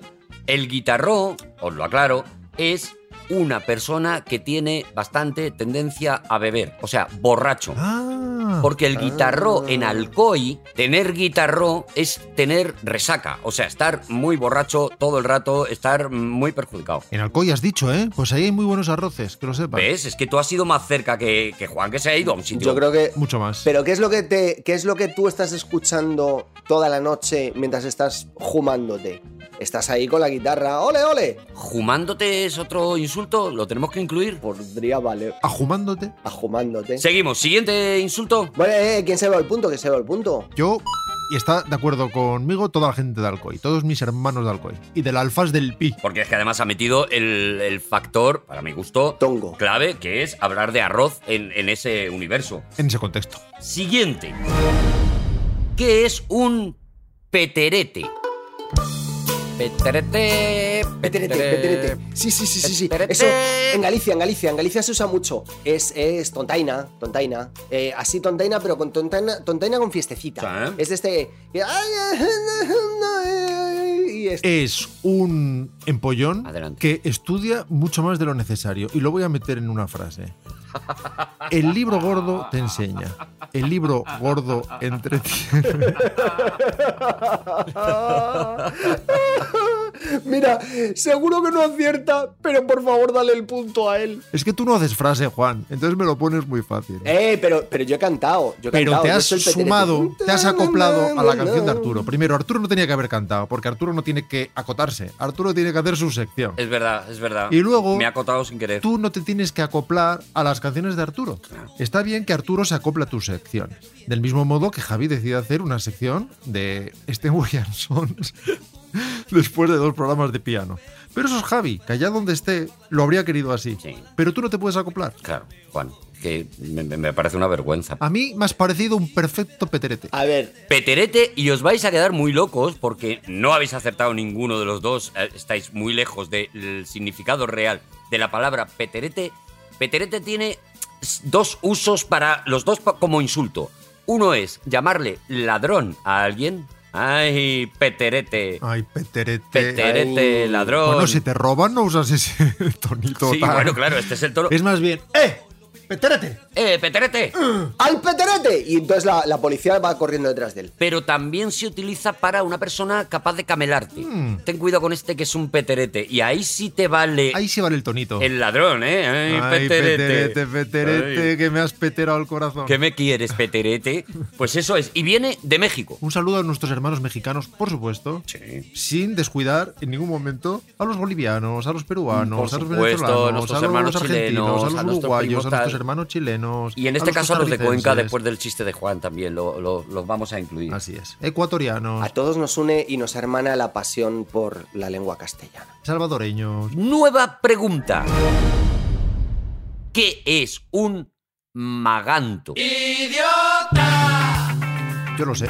[SPEAKER 5] El guitarró, os lo aclaro, es una persona que tiene bastante tendencia a beber, o sea, borracho.
[SPEAKER 4] Ah.
[SPEAKER 5] Porque el guitarró
[SPEAKER 3] Ah.
[SPEAKER 5] en Alcoy, tener guitarró es tener resaca, o sea, estar muy borracho todo el rato, estar muy perjudicado.
[SPEAKER 4] En Alcoy has dicho, ¿eh? Pues ahí hay muy buenos arroces, que lo sepas.
[SPEAKER 5] ¿Ves? Es que tú has ido más cerca que, que Juan, que se ha ido a un sitio.
[SPEAKER 3] Yo creo que.
[SPEAKER 4] Mucho más.
[SPEAKER 3] Pero ¿qué es lo que te. qué es lo que tú estás escuchando toda la noche mientras estás jumándote? Estás ahí con la guitarra. ¡Ole, ole!
[SPEAKER 5] ¿Jumándote es otro insulto? ¿Lo tenemos que incluir?
[SPEAKER 3] Podría valer.
[SPEAKER 4] Ajumándote.
[SPEAKER 3] Ajumándote.
[SPEAKER 5] Seguimos, siguiente insulto.
[SPEAKER 3] Bueno, eh, ¿quién se va al punto? ¿Quién se va al punto?
[SPEAKER 4] Yo, y está de acuerdo conmigo toda la gente de Alcoy, todos mis hermanos de Alcoy. Y del Alfaz del Pi.
[SPEAKER 5] Porque es que además ha metido el, el factor, para mi gusto,
[SPEAKER 3] Tongo.
[SPEAKER 5] clave, que es hablar de arroz en, en ese universo.
[SPEAKER 4] En ese contexto.
[SPEAKER 5] Siguiente. ¿qué es un peterete? Peterete,
[SPEAKER 3] Peterete, peterete. Sí, sí, sí, sí, sí. Eso en Galicia, en Galicia, en Galicia se usa mucho. Es, es tontaina, tontaina. Eh, así tontaina, pero con tontaina, tontaina con fiestecita. Es de este. Y es-
[SPEAKER 4] Es un empollón
[SPEAKER 5] Adelante.
[SPEAKER 4] que estudia mucho más de lo necesario. Y lo voy a meter en una frase. El libro gordo te enseña. El libro gordo entretiene.
[SPEAKER 3] Mira, seguro que no acierta, pero por favor dale el punto a él.
[SPEAKER 4] Es que tú no haces frase, Juan. Entonces me lo pones muy fácil.
[SPEAKER 3] Eh, pero, pero yo he cantado. Yo he
[SPEAKER 4] Pero
[SPEAKER 3] cantado,
[SPEAKER 4] te has sumado, te has acoplado a la canción de Arturo. Primero, Arturo no tenía que haber cantado, porque Arturo no tiene que acotarse. Arturo tiene que hacer su sección.
[SPEAKER 5] Es verdad, es verdad.
[SPEAKER 4] Y luego-
[SPEAKER 5] Me ha acotado sin querer.
[SPEAKER 4] Tú no te tienes que acoplar a las canciones de Arturo. Está bien que Arturo se acople a tu sección. Del mismo modo que Javi decide hacer una sección de Este William Sons después de dos programas de piano. Pero eso es Javi, que allá donde esté lo habría querido así.
[SPEAKER 5] Sí.
[SPEAKER 4] Pero tú no te puedes acoplar.
[SPEAKER 5] Claro, Juan, que me, parece una vergüenza.
[SPEAKER 4] A mí me has parecido un perfecto peterete.
[SPEAKER 3] A ver,
[SPEAKER 5] Peterete y os vais a quedar muy locos porque no habéis acertado ninguno de los dos, eh, estáis muy lejos del significado real de la palabra peterete. Peterete tiene dos usos para los dos como insulto. Uno es llamarle ladrón a alguien. Ay, peterete.
[SPEAKER 4] Ay, peterete.
[SPEAKER 5] Peterete,
[SPEAKER 3] Ay.
[SPEAKER 5] ladrón.
[SPEAKER 4] Bueno, si te roban, no usas ese tonito
[SPEAKER 5] Sí, bueno, claro, este es el tono.
[SPEAKER 4] Es más bien, ¡eh! ¡Peterete!
[SPEAKER 5] ¡Eh, peterete!
[SPEAKER 3] ¡al peterete! Y entonces la, la policía va corriendo detrás de él.
[SPEAKER 5] pero también se utiliza para una persona capaz de camelarte.
[SPEAKER 4] Mm.
[SPEAKER 5] Ten cuidado con este que es un peterete. Y ahí sí te vale
[SPEAKER 4] Ahí sí vale el tonito.
[SPEAKER 5] el ladrón, ¿eh? Ay,
[SPEAKER 4] Ay,
[SPEAKER 5] peterete.
[SPEAKER 4] peterete, peterete,
[SPEAKER 5] Ay,
[SPEAKER 4] que me has peterado el corazón.
[SPEAKER 5] ¿Qué me quieres, peterete? Pues eso es. Y viene de México.
[SPEAKER 4] Un saludo a nuestros hermanos mexicanos, por supuesto.
[SPEAKER 5] Sí.
[SPEAKER 4] Sin descuidar en ningún momento a los bolivianos, a los peruanos,
[SPEAKER 5] Por
[SPEAKER 4] a los
[SPEAKER 5] supuesto,
[SPEAKER 4] venezolanos,
[SPEAKER 5] a nuestros
[SPEAKER 4] a los
[SPEAKER 5] hermanos
[SPEAKER 4] argentinos,
[SPEAKER 5] chilenos,
[SPEAKER 4] a los
[SPEAKER 5] a
[SPEAKER 4] uruguayos, a nuestros. Hermanos chilenos.
[SPEAKER 5] Y en este caso a los de Cuenca, después del chiste de Juan también, lo- lo- los vamos a incluir.
[SPEAKER 4] Así es. Ecuatorianos,
[SPEAKER 3] A todos nos une y nos hermana la pasión por la lengua castellana.
[SPEAKER 4] salvadoreños.
[SPEAKER 5] Nueva pregunta. ¿Qué es un maganto?
[SPEAKER 4] Yo lo sé.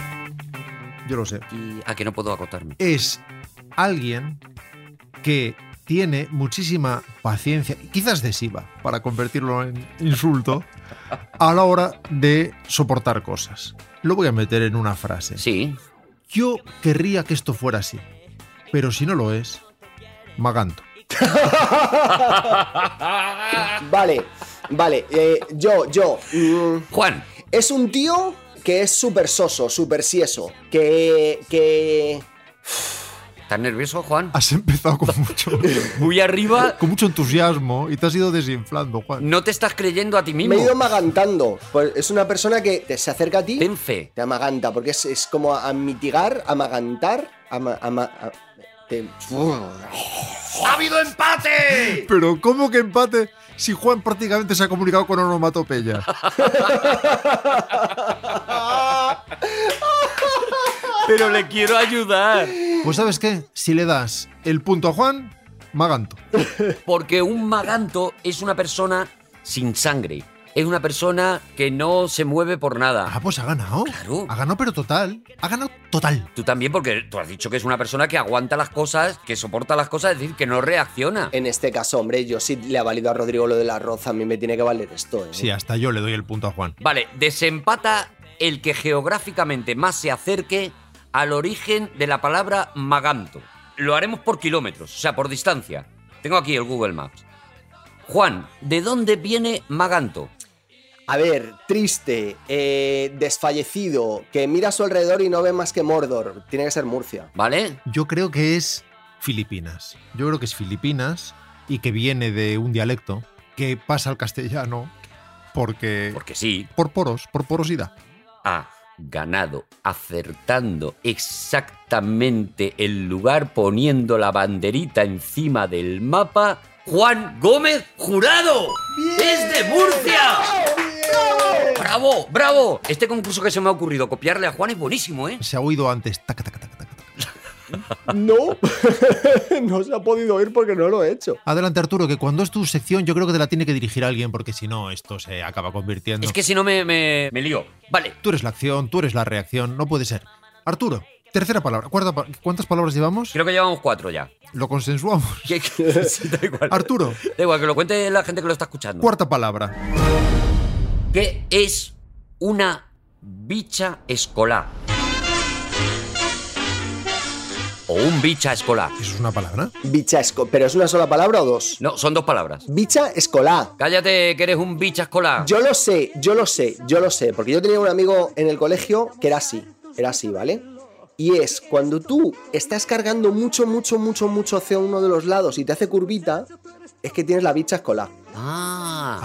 [SPEAKER 4] Yo lo sé.
[SPEAKER 5] Y a que no puedo acotarme.
[SPEAKER 4] Es alguien que tiene muchísima paciencia, quizás excesiva, para convertirlo en insulto, a la hora de soportar cosas. Lo voy a meter en una frase.
[SPEAKER 5] Sí.
[SPEAKER 4] Yo querría que esto fuera así, pero si no lo es, maganto.
[SPEAKER 3] Vale, vale. eh, yo, yo. mm,
[SPEAKER 5] Juan,
[SPEAKER 3] es un tío que es súper soso, súper sieso. Que. que.
[SPEAKER 5] ¿Estás nervioso, Juan?
[SPEAKER 4] Has empezado con mucho,
[SPEAKER 5] Muy arriba.
[SPEAKER 4] con mucho entusiasmo y te has ido desinflando, Juan.
[SPEAKER 5] No te estás creyendo a ti mismo.
[SPEAKER 3] Me he ido magantando. Pues es una persona que te- se acerca a ti.
[SPEAKER 5] Ten fe.
[SPEAKER 3] Te amaganta, porque es, es como a, a mitigar, amagantar, ama, ama- a- te-
[SPEAKER 2] ¡Ha habido empate!
[SPEAKER 4] Pero ¿cómo que empate si Juan prácticamente se ha comunicado con onomatopeya?
[SPEAKER 5] Pero le quiero ayudar.
[SPEAKER 4] Pues ¿sabes qué? Si le das el punto a Juan, maganto.
[SPEAKER 5] Porque un maganto es una persona sin sangre. Es una persona que no se mueve por
[SPEAKER 4] Ah,
[SPEAKER 5] nada.
[SPEAKER 4] pues ha ganado.
[SPEAKER 5] Claro.
[SPEAKER 4] Ha ganado, pero total. Ha ganado total.
[SPEAKER 5] Tú también, porque tú has dicho que es una persona que aguanta las cosas, que soporta las cosas, es decir, que no reacciona.
[SPEAKER 3] En este caso, hombre, yo sí le ha valido a Rodrigo lo del arroz, a mí me tiene que valer esto. ¿eh?
[SPEAKER 4] Sí, hasta yo le doy el punto a Juan.
[SPEAKER 5] Vale, desempata el que geográficamente más se acerque al origen de la palabra maganto. Lo haremos por kilómetros, o sea, por distancia. Tengo aquí el Google Maps. Juan, ¿de dónde viene maganto?
[SPEAKER 3] A ver, triste, eh, desfallecido, que mira a su alrededor y no ve más que Mordor. Tiene que ser Murcia.
[SPEAKER 5] ¿Vale?
[SPEAKER 4] Yo creo que es Filipinas. Yo creo que es Filipinas y que viene de un dialecto que pasa al castellano porque...
[SPEAKER 5] Porque sí,
[SPEAKER 4] Por poros, por porosidad.
[SPEAKER 5] ha ganado acertando exactamente el lugar poniendo la banderita encima del mapa. Juan Gómez Jurado. ¡Es de Murcia! ¡Bravo! ¡Bravo! Este concurso que se me ha ocurrido copiarle a Juan es buenísimo, ¿eh?
[SPEAKER 4] Se ha oído antes. taca, taca, taca.
[SPEAKER 3] No, no se ha podido oír porque no lo he hecho.
[SPEAKER 4] Adelante, Arturo, que cuando es tu sección yo creo que te la tiene que dirigir alguien porque si no esto se acaba convirtiendo.
[SPEAKER 5] Es que si no me, me, me lío. Vale,
[SPEAKER 4] Tú eres la acción, tú eres la reacción, no puede ser. Arturo, tercera palabra. Cuarta ¿Cuántas palabras llevamos?
[SPEAKER 5] creo que llevamos cuatro ya.
[SPEAKER 4] Lo consensuamos.
[SPEAKER 5] Que- que- sí, da igual.
[SPEAKER 4] Arturo,
[SPEAKER 5] Da igual, que lo cuente la gente que lo está escuchando.
[SPEAKER 4] cuarta palabra.
[SPEAKER 5] ¿Qué es una bicha escolar? O un bicha escolar.
[SPEAKER 4] ¿Eso es una palabra?
[SPEAKER 3] Bicha escolar. ¿Pero es una sola palabra o dos?
[SPEAKER 5] No, son dos palabras.
[SPEAKER 3] Bicha escolar.
[SPEAKER 5] Cállate, que eres un bicha escolar.
[SPEAKER 3] Yo lo sé, yo lo sé, yo lo sé. Porque yo tenía un amigo en el colegio que era así. Era así, ¿vale? Y es cuando tú estás cargando mucho, mucho, mucho, mucho hacia uno de los lados y te hace curvita, es que tienes la bicha escolar.
[SPEAKER 5] Ah,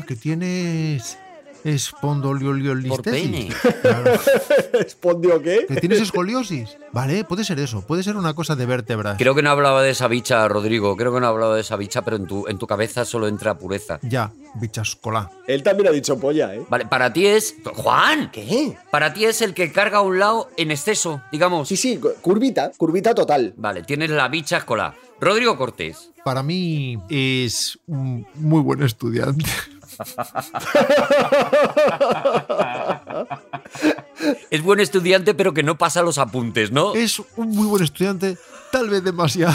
[SPEAKER 4] Ah, que tienes espondolioliolistesis. Claro.
[SPEAKER 3] ¿Respondió qué?
[SPEAKER 4] Que tienes escoliosis. Vale, puede ser eso. Puede ser una cosa de vértebras.
[SPEAKER 5] Creo que no hablaba de esa bicha, Rodrigo. Creo que no hablaba de esa bicha, pero en tu, en tu cabeza solo entra pureza.
[SPEAKER 4] Ya, bichascola.
[SPEAKER 3] Él también ha dicho polla, ¿eh?
[SPEAKER 5] Vale, para ti es. ¡Juan!
[SPEAKER 3] ¿Qué?
[SPEAKER 5] Para ti es el que carga a un lado en exceso, digamos.
[SPEAKER 3] Sí, sí, cu- curvita, curvita total.
[SPEAKER 5] Vale, tienes la bicha escolar. Rodrigo Cortés.
[SPEAKER 4] Para mí es un muy buen estudiante.
[SPEAKER 5] Es buen estudiante, pero que no pasa los apuntes, ¿no?
[SPEAKER 4] Es un muy buen estudiante, tal vez demasiado.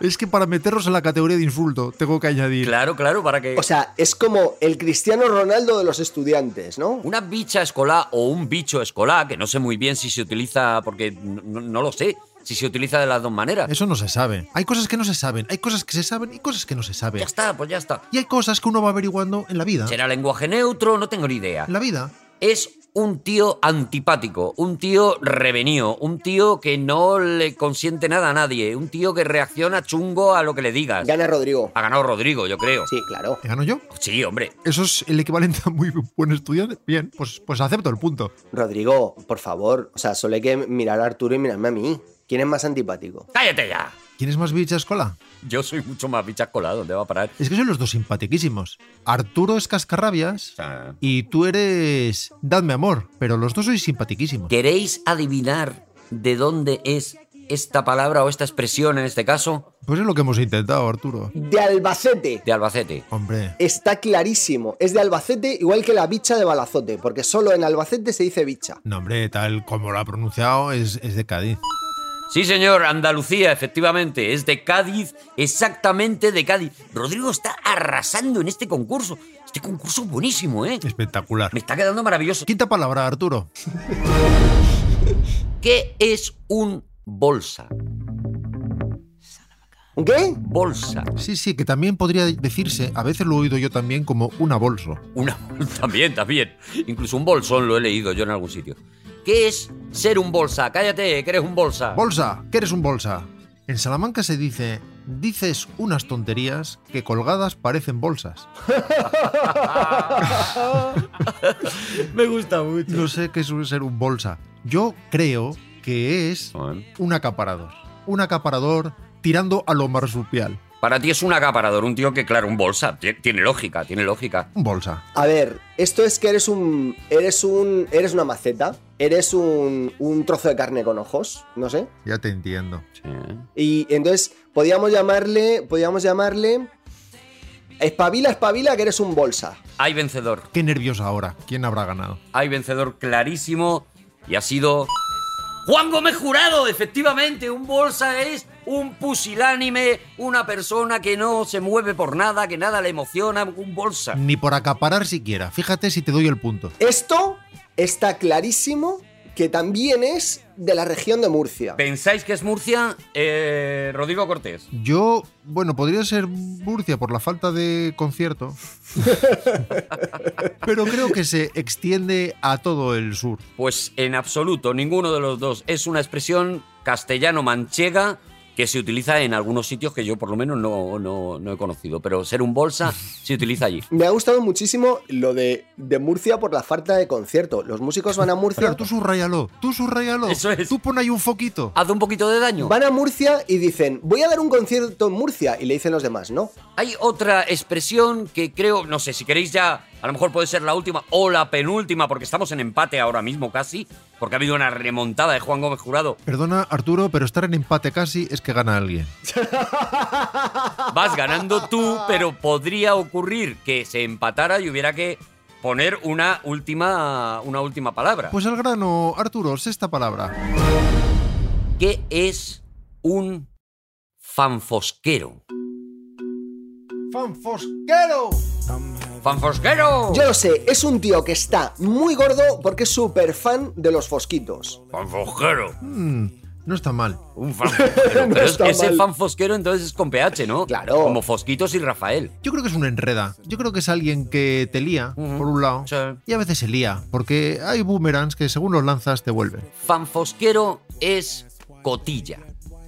[SPEAKER 4] es que para meterlos en la categoría de insulto, tengo que añadir.
[SPEAKER 5] Claro, claro, para que.
[SPEAKER 3] O sea, es como el Cristiano Ronaldo de los estudiantes, ¿no?
[SPEAKER 5] Una bicha escolar o un bicho escolar, que no sé muy bien si se utiliza, porque no, no- no lo sé, si se utiliza de las dos maneras.
[SPEAKER 4] Eso no se sabe. Hay cosas que no se saben, hay cosas que se saben y cosas que no se saben.
[SPEAKER 5] Ya está, pues ya está.
[SPEAKER 4] Y hay cosas que uno va averiguando en la vida.
[SPEAKER 5] ¿Será lenguaje neutro? No tengo ni idea.
[SPEAKER 4] En la vida.
[SPEAKER 5] Es un tío antipático, un tío revenío, un tío que no le consiente nada a nadie, un tío que reacciona chungo a lo que le digas.
[SPEAKER 3] Gana Rodrigo.
[SPEAKER 5] Ha ganado Rodrigo, yo creo.
[SPEAKER 3] Sí, claro.
[SPEAKER 4] ¿Te gano yo?
[SPEAKER 5] Sí, hombre.
[SPEAKER 4] Eso es el equivalente a muy buen estudiante. Bien, pues, pues acepto el punto.
[SPEAKER 3] Rodrigo, por favor. O sea, solo hay que mirar a Arturo y mirarme a mí. ¿Quién es más antipático?
[SPEAKER 5] ¡Cállate ya!
[SPEAKER 4] ¿Quién es más bichascola?
[SPEAKER 5] Yo soy mucho más bicha escolar, ¿dónde va a parar?
[SPEAKER 4] Es que son los dos simpatiquísimos. Arturo es cascarrabias
[SPEAKER 5] O sea,
[SPEAKER 4] y tú eres dadme amor, pero los dos sois simpatiquísimos.
[SPEAKER 5] ¿Queréis adivinar de dónde es esta palabra o esta expresión en este caso?
[SPEAKER 4] Pues es lo que hemos intentado, Arturo.
[SPEAKER 3] De Albacete.
[SPEAKER 5] De Albacete.
[SPEAKER 4] Hombre,
[SPEAKER 3] Está clarísimo. Es de Albacete igual que la bicha de Balazote, porque solo en Albacete se dice bicha.
[SPEAKER 4] no, hombre, tal como lo ha pronunciado, es, es de Cádiz.
[SPEAKER 5] Sí, señor, Andalucía, efectivamente. Es de Cádiz, exactamente de Cádiz. Rodrigo está arrasando en este concurso. Este concurso es buenísimo, ¿eh?
[SPEAKER 4] Espectacular.
[SPEAKER 5] Me está quedando maravilloso.
[SPEAKER 4] Quinta palabra, Arturo.
[SPEAKER 5] ¿Qué es un bolsa?
[SPEAKER 3] ¿Un qué?
[SPEAKER 5] Bolsa.
[SPEAKER 4] Sí, sí, que también podría decirse, a veces lo he oído yo también como una bolso.
[SPEAKER 5] Una también, también. Incluso un bolsón lo he leído yo en algún sitio. ¿Qué es ser un bolsa? Cállate, que eres un bolsa.
[SPEAKER 4] Bolsa, ¿qué eres un bolsa? En Salamanca se dice, dices unas tonterías que colgadas parecen bolsas.
[SPEAKER 5] Me gusta mucho.
[SPEAKER 4] No sé qué suele ser un bolsa. Yo creo que es un acaparador. Un acaparador tirando a lo marsupial.
[SPEAKER 5] Para ti es un acaparador, un tío que, claro, un bolsa. Tie- Tiene lógica, tiene lógica.
[SPEAKER 4] Un bolsa.
[SPEAKER 3] A ver, esto es que eres un. Eres un. Eres una maceta. Eres un, un trozo de carne con ojos. No sé.
[SPEAKER 4] Ya te entiendo.
[SPEAKER 5] Sí.
[SPEAKER 3] Y entonces podíamos llamarle. Podíamos llamarle. Espabila, espabila, que eres un bolsa.
[SPEAKER 5] Hay vencedor.
[SPEAKER 4] Qué nervioso ahora. ¿Quién habrá ganado?
[SPEAKER 5] Hay vencedor clarísimo y ha sido Juan Gómez Jurado, efectivamente, un bolsa es un pusilánime, una persona que no se mueve por nada, que nada le emociona, un bolsa.
[SPEAKER 4] Ni por acaparar siquiera. Fíjate si te doy el punto.
[SPEAKER 3] Esto está clarísimo que también es de la región de Murcia.
[SPEAKER 5] ¿Pensáis que es Murcia? Eh, Rodrigo Cortés.
[SPEAKER 4] Yo, bueno, podría ser Murcia por la falta de concierto. Pero creo que se extiende a todo el sur.
[SPEAKER 5] Pues en absoluto, ninguno de los dos. Es una expresión castellano-manchega que se utiliza en algunos sitios que yo por lo menos no, no, no he conocido. Pero ser un bolsa se utiliza allí.
[SPEAKER 3] Me ha gustado muchísimo lo de, de Murcia por la falta de concierto. Los músicos van a Murcia.
[SPEAKER 4] Claro, tú subrayalo, tú subrayalo.
[SPEAKER 5] Eso es.
[SPEAKER 4] Tú pon ahí un foquito.
[SPEAKER 5] Hace un poquito de daño.
[SPEAKER 3] Van a Murcia y dicen, voy a dar un concierto en Murcia. Y le dicen los demás, no.
[SPEAKER 5] Hay otra expresión que creo, no sé, si queréis ya, a lo mejor puede ser la última o la penúltima, porque estamos en empate ahora mismo casi, porque ha habido una remontada de Juan Gómez Jurado.
[SPEAKER 4] Perdona, Arturo, pero estar en empate casi es que gana alguien.
[SPEAKER 5] Vas ganando tú, pero podría ocurrir que se empatara y hubiera que poner una última, una última palabra.
[SPEAKER 4] Pues al grano, Arturo, sexta palabra.
[SPEAKER 5] ¿Qué es un fanfosquero?
[SPEAKER 6] ¡Fanfosquero!
[SPEAKER 5] ¡Fanfosquero!
[SPEAKER 3] Yo lo sé, es un tío que está muy gordo porque es súper fan de los fosquitos.
[SPEAKER 5] ¡Fanfosquero!
[SPEAKER 4] Mm, no está mal.
[SPEAKER 5] Un fanfosquero.
[SPEAKER 3] No
[SPEAKER 5] Pero es-
[SPEAKER 3] está
[SPEAKER 5] ese
[SPEAKER 3] mal.
[SPEAKER 5] fanfosquero entonces es con PH, ¿no?
[SPEAKER 3] Claro.
[SPEAKER 5] Como Fosquitos y Rafael.
[SPEAKER 4] Yo creo que es un enreda. Yo creo que es alguien que te lía,
[SPEAKER 5] Ujú.
[SPEAKER 4] por un lado,
[SPEAKER 5] Sí.
[SPEAKER 4] y a veces se lía, porque hay boomerangs que según los lanzas te vuelven.
[SPEAKER 5] Fanfosquero es cotilla,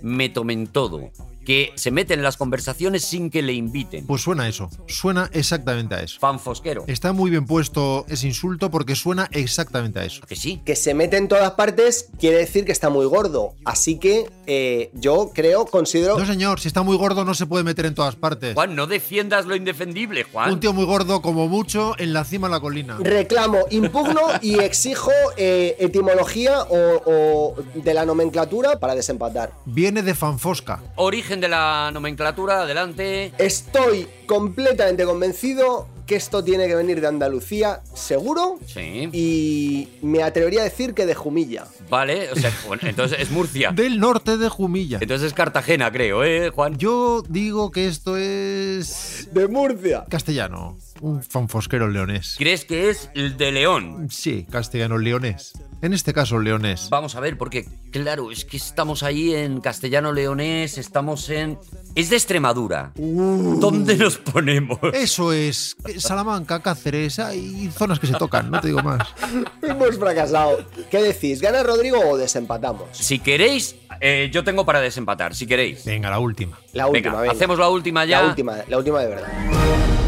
[SPEAKER 5] me tomen todo, que se mete en las conversaciones sin que le inviten.
[SPEAKER 4] Pues suena a eso, suena exactamente a eso.
[SPEAKER 5] Fanfosquero.
[SPEAKER 4] Está muy bien puesto ese insulto porque suena exactamente a eso.
[SPEAKER 5] Que sí.
[SPEAKER 3] Que se mete en todas partes quiere decir que está muy gordo. Así que eh, yo creo, considero.
[SPEAKER 4] No, señor, si está muy gordo no se puede meter en todas partes.
[SPEAKER 5] Juan, no defiendas lo indefendible, Juan.
[SPEAKER 4] Un tío muy gordo, como mucho, en la cima de la colina.
[SPEAKER 3] Reclamo, impugno y exijo eh, etimología o, o de la nomenclatura para desempatar.
[SPEAKER 4] Viene de fanfosca.
[SPEAKER 5] Origen de la nomenclatura, adelante.
[SPEAKER 3] Estoy completamente convencido que esto tiene que venir de Andalucía, seguro.
[SPEAKER 5] Sí.
[SPEAKER 3] Y me atrevería a decir que de Jumilla.
[SPEAKER 5] Vale, o sea, bueno, entonces es Murcia.
[SPEAKER 4] Del norte de Jumilla.
[SPEAKER 5] Entonces es Cartagena, creo, ¿eh, Juan?
[SPEAKER 4] Yo digo que esto es
[SPEAKER 3] De Murcia.
[SPEAKER 4] castellano. Un fanfosquero leonés.
[SPEAKER 5] ¿Crees que es el de León?
[SPEAKER 4] Sí, castellano leonés. En este caso, leonés.
[SPEAKER 5] Vamos a ver, porque claro, es que estamos ahí en castellano leonés, estamos en... Es de Extremadura. ¿Dónde nos ponemos?
[SPEAKER 4] Eso es. Salamanca, Cáceres, hay zonas que se tocan, no te digo más.
[SPEAKER 3] Hemos fracasado. ¿Qué decís? ¿Gana Rodrigo o desempatamos?
[SPEAKER 5] Si queréis, eh, yo tengo para desempatar, si queréis.
[SPEAKER 4] Venga, la última.
[SPEAKER 3] La última,
[SPEAKER 5] venga,
[SPEAKER 3] venga.
[SPEAKER 5] hacemos la última ya.
[SPEAKER 3] La última, la última de verdad.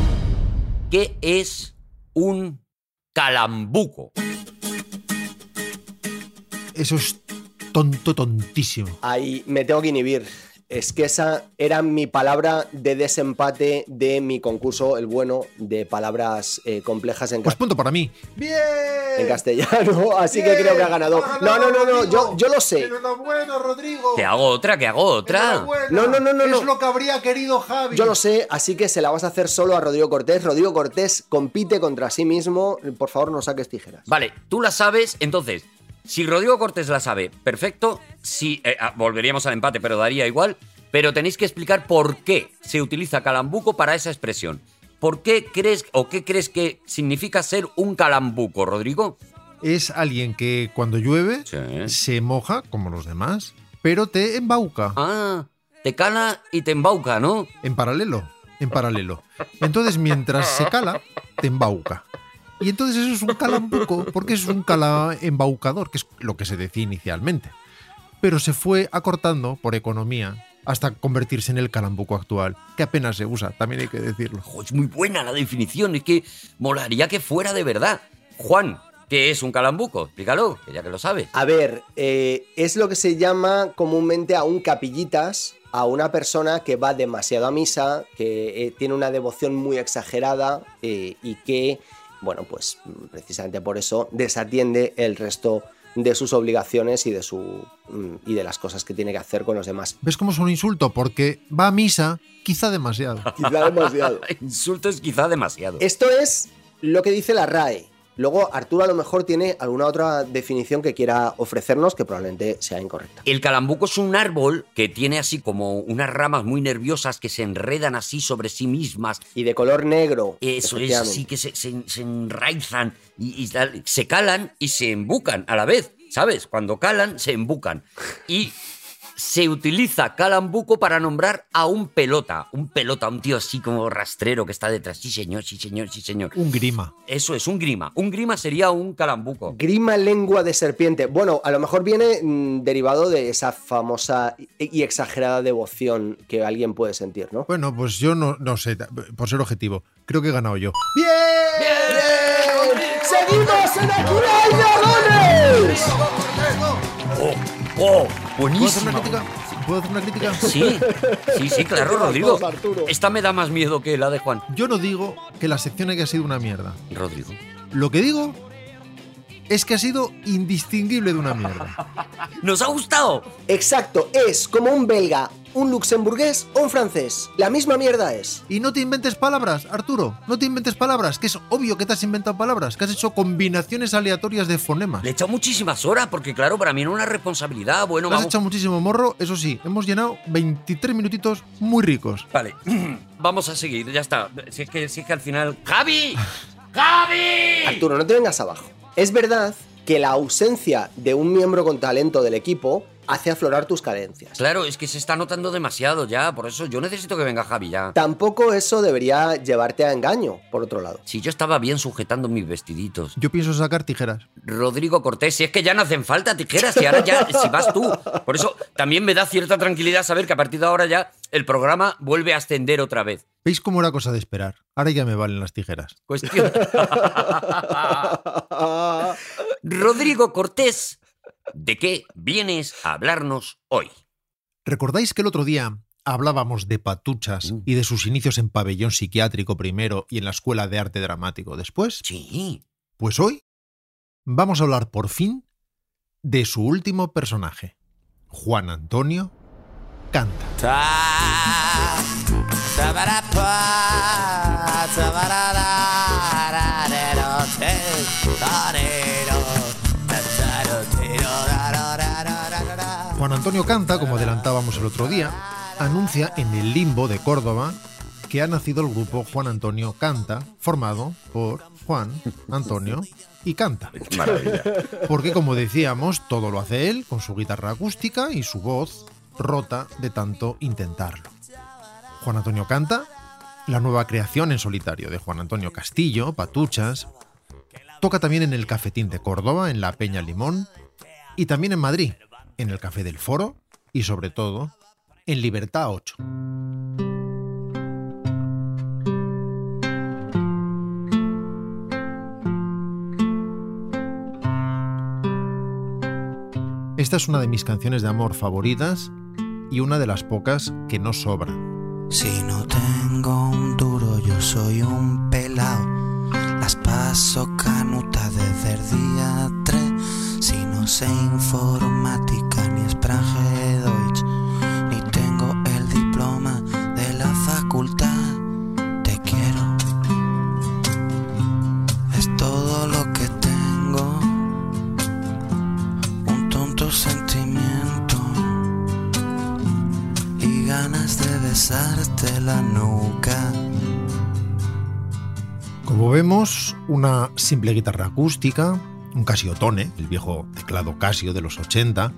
[SPEAKER 5] ¿Qué es un calambuco?
[SPEAKER 4] Eso es tonto, tontísimo.
[SPEAKER 3] Ahí me tengo que inhibir. Es que esa era mi palabra de desempate de mi concurso, el bueno, de palabras eh, complejas en,
[SPEAKER 4] Pues
[SPEAKER 3] ca-
[SPEAKER 4] punto para mí.
[SPEAKER 6] ¡Bien!
[SPEAKER 3] en castellano. Así que creo que ha ganado. No, no, no, no, yo, yo lo sé.
[SPEAKER 6] Enhorabuena, Rodrigo.
[SPEAKER 5] Que hago otra, que hago otra.
[SPEAKER 3] No, no, no, no,
[SPEAKER 6] Es
[SPEAKER 3] no.
[SPEAKER 6] lo que habría querido Javi.
[SPEAKER 3] Yo lo sé, así que se la vas a hacer solo a Rodrigo Cortés. Rodrigo Cortés compite contra sí mismo. Por favor, no saques tijeras.
[SPEAKER 5] Vale, tú la sabes, entonces, si Rodrigo Cortés la sabe, perfecto. Si eh, ah, volveríamos al empate, pero daría igual. Pero tenéis que explicar por qué se utiliza calambuco para esa expresión. ¿Por qué crees o qué crees que significa ser un calambuco, Rodrigo?
[SPEAKER 4] Es alguien que cuando llueve
[SPEAKER 5] Sí.
[SPEAKER 4] se moja, como los demás, pero te embauca.
[SPEAKER 5] Ah, te cala y te embauca, ¿no?
[SPEAKER 4] En paralelo. En paralelo. Entonces, mientras se cala, te embauca. Y entonces eso es un calambuco, porque es un cala embaucador, que es lo que se decía inicialmente. Pero se fue acortando por economía hasta convertirse en el calambuco actual, que apenas se usa, también hay que decirlo.
[SPEAKER 5] Es muy buena la definición, es que molaría que fuera de verdad. Juan, ¿qué es un calambuco? Explícalo, que ya que lo sabes.
[SPEAKER 3] A ver, eh, es lo que se llama comúnmente a un capillitas, a una persona que va demasiado a misa, que eh, tiene una devoción muy exagerada eh, y que, bueno, pues precisamente por eso desatiende el resto de sus obligaciones y de, su, mm, y de las cosas que tiene que hacer con los demás.
[SPEAKER 4] ¿Ves cómo es un insulto? Porque va a misa, quizá demasiado.
[SPEAKER 3] Quizá demasiado.
[SPEAKER 5] Insulto es quizá demasiado.
[SPEAKER 3] Esto es lo que dice la RAE. Luego Arturo a lo mejor tiene alguna otra definición que quiera ofrecernos que probablemente sea incorrecta.
[SPEAKER 5] El calambuco es un árbol que tiene así como unas ramas muy nerviosas que se enredan así sobre sí mismas.
[SPEAKER 3] Y de color negro.
[SPEAKER 5] Eso es así que se, se- se enraizan y, y se calan y se embucan a la vez. ¿Sabes? Cuando calan, se embucan. Y se utiliza calambuco para nombrar a un pelota. Un pelota, un tío así como rastrero que está detrás. Sí, señor, sí, señor, sí, señor.
[SPEAKER 4] Un grima.
[SPEAKER 5] Eso es, un grima. Un grima sería un calambuco.
[SPEAKER 3] Grima lengua de serpiente. Bueno, a lo mejor viene mm, derivado de esa famosa y exagerada devoción que alguien puede sentir, ¿no?
[SPEAKER 4] Bueno, pues yo no, no sé, por ser objetivo, creo que he ganado yo.
[SPEAKER 3] ¡Bien! ¡Seguimos en Aquí no hay dragones!
[SPEAKER 5] ¡Oh!
[SPEAKER 4] ¿Puedo hacer una
[SPEAKER 5] ¡Buenísimo!
[SPEAKER 4] crítica? ¿Puedo hacer una crítica?
[SPEAKER 5] Sí, sí, sí, claro, Rodrigo. Esta me da más miedo que la de Juan.
[SPEAKER 4] Yo no digo que la sección haya sido una mierda.
[SPEAKER 5] Rodrigo.
[SPEAKER 4] Lo que digo es que ha sido indistinguible de una mierda.
[SPEAKER 5] ¿Nos ha gustado?
[SPEAKER 3] Exacto, es como un belga, un luxemburgués o un francés. La misma mierda es.
[SPEAKER 4] Y no te inventes palabras, Arturo, no te inventes palabras, que es obvio que te has inventado palabras, que has hecho combinaciones aleatorias de fonemas.
[SPEAKER 5] Le he echado muchísimas horas porque, claro, para mí era una responsabilidad. Bueno,
[SPEAKER 4] Le has
[SPEAKER 5] vamos.
[SPEAKER 4] echado muchísimo morro, eso sí, hemos llenado 23 minutitos muy ricos.
[SPEAKER 5] Vale, vamos a seguir, ya está. Si es que, si es que al final. ¡Javi! ¡Javi!
[SPEAKER 3] Arturo, no te vengas abajo. Es verdad que la ausencia de un miembro con talento del equipo hace aflorar tus carencias.
[SPEAKER 5] Claro, es que se está notando demasiado ya, por eso yo necesito que venga Javi ya.
[SPEAKER 3] Tampoco eso debería llevarte a engaño, por otro lado.
[SPEAKER 5] Si yo estaba bien sujetando mis vestiditos.
[SPEAKER 4] Yo pienso sacar tijeras.
[SPEAKER 5] Rodrigo Cortés, si es que ya no hacen falta tijeras, y ahora ya, si vas tú. Por eso también me da cierta tranquilidad saber que a partir de ahora ya el programa vuelve a ascender otra vez.
[SPEAKER 4] ¿Veis cómo era cosa de esperar? Ahora ya me valen las tijeras.
[SPEAKER 5] Cuestión. Rodrigo Cortés, ¿de qué vienes a hablarnos hoy?
[SPEAKER 4] ¿Recordáis que el otro día hablábamos de Patuchas
[SPEAKER 5] Mm.
[SPEAKER 4] y de sus inicios en pabellón psiquiátrico primero y en la escuela de arte dramático después?
[SPEAKER 5] Sí.
[SPEAKER 4] Pues hoy vamos a hablar por fin de su último personaje, Juan Antonio Canta. Juan Antonio Canta, como adelantábamos el otro día, anuncia en el Limbo de Córdoba que ha nacido el grupo Juan Antonio Canta, formado por Juan, Antonio y Canta.
[SPEAKER 5] Maravilla.
[SPEAKER 4] Porque, como decíamos, todo lo hace él con su guitarra acústica y su voz rota de tanto intentarlo. Juan Antonio Canta, la nueva creación en solitario de Juan Antonio Castillo, Patuchas, toca también en el Cafetín de Córdoba, en la Peña Limón, y también en Madrid, en el Café del Foro y, sobre todo, en Libertad 8. Esta es una de mis canciones de amor favoritas y una de las pocas que no sobran.
[SPEAKER 8] Si no tengo un duro, yo soy un pelao. Las paso canuta desde el día 3. Si no sé informática ni sprache
[SPEAKER 4] Como vemos, una simple guitarra acústica, un Casiotone, el viejo teclado Casio de los 80,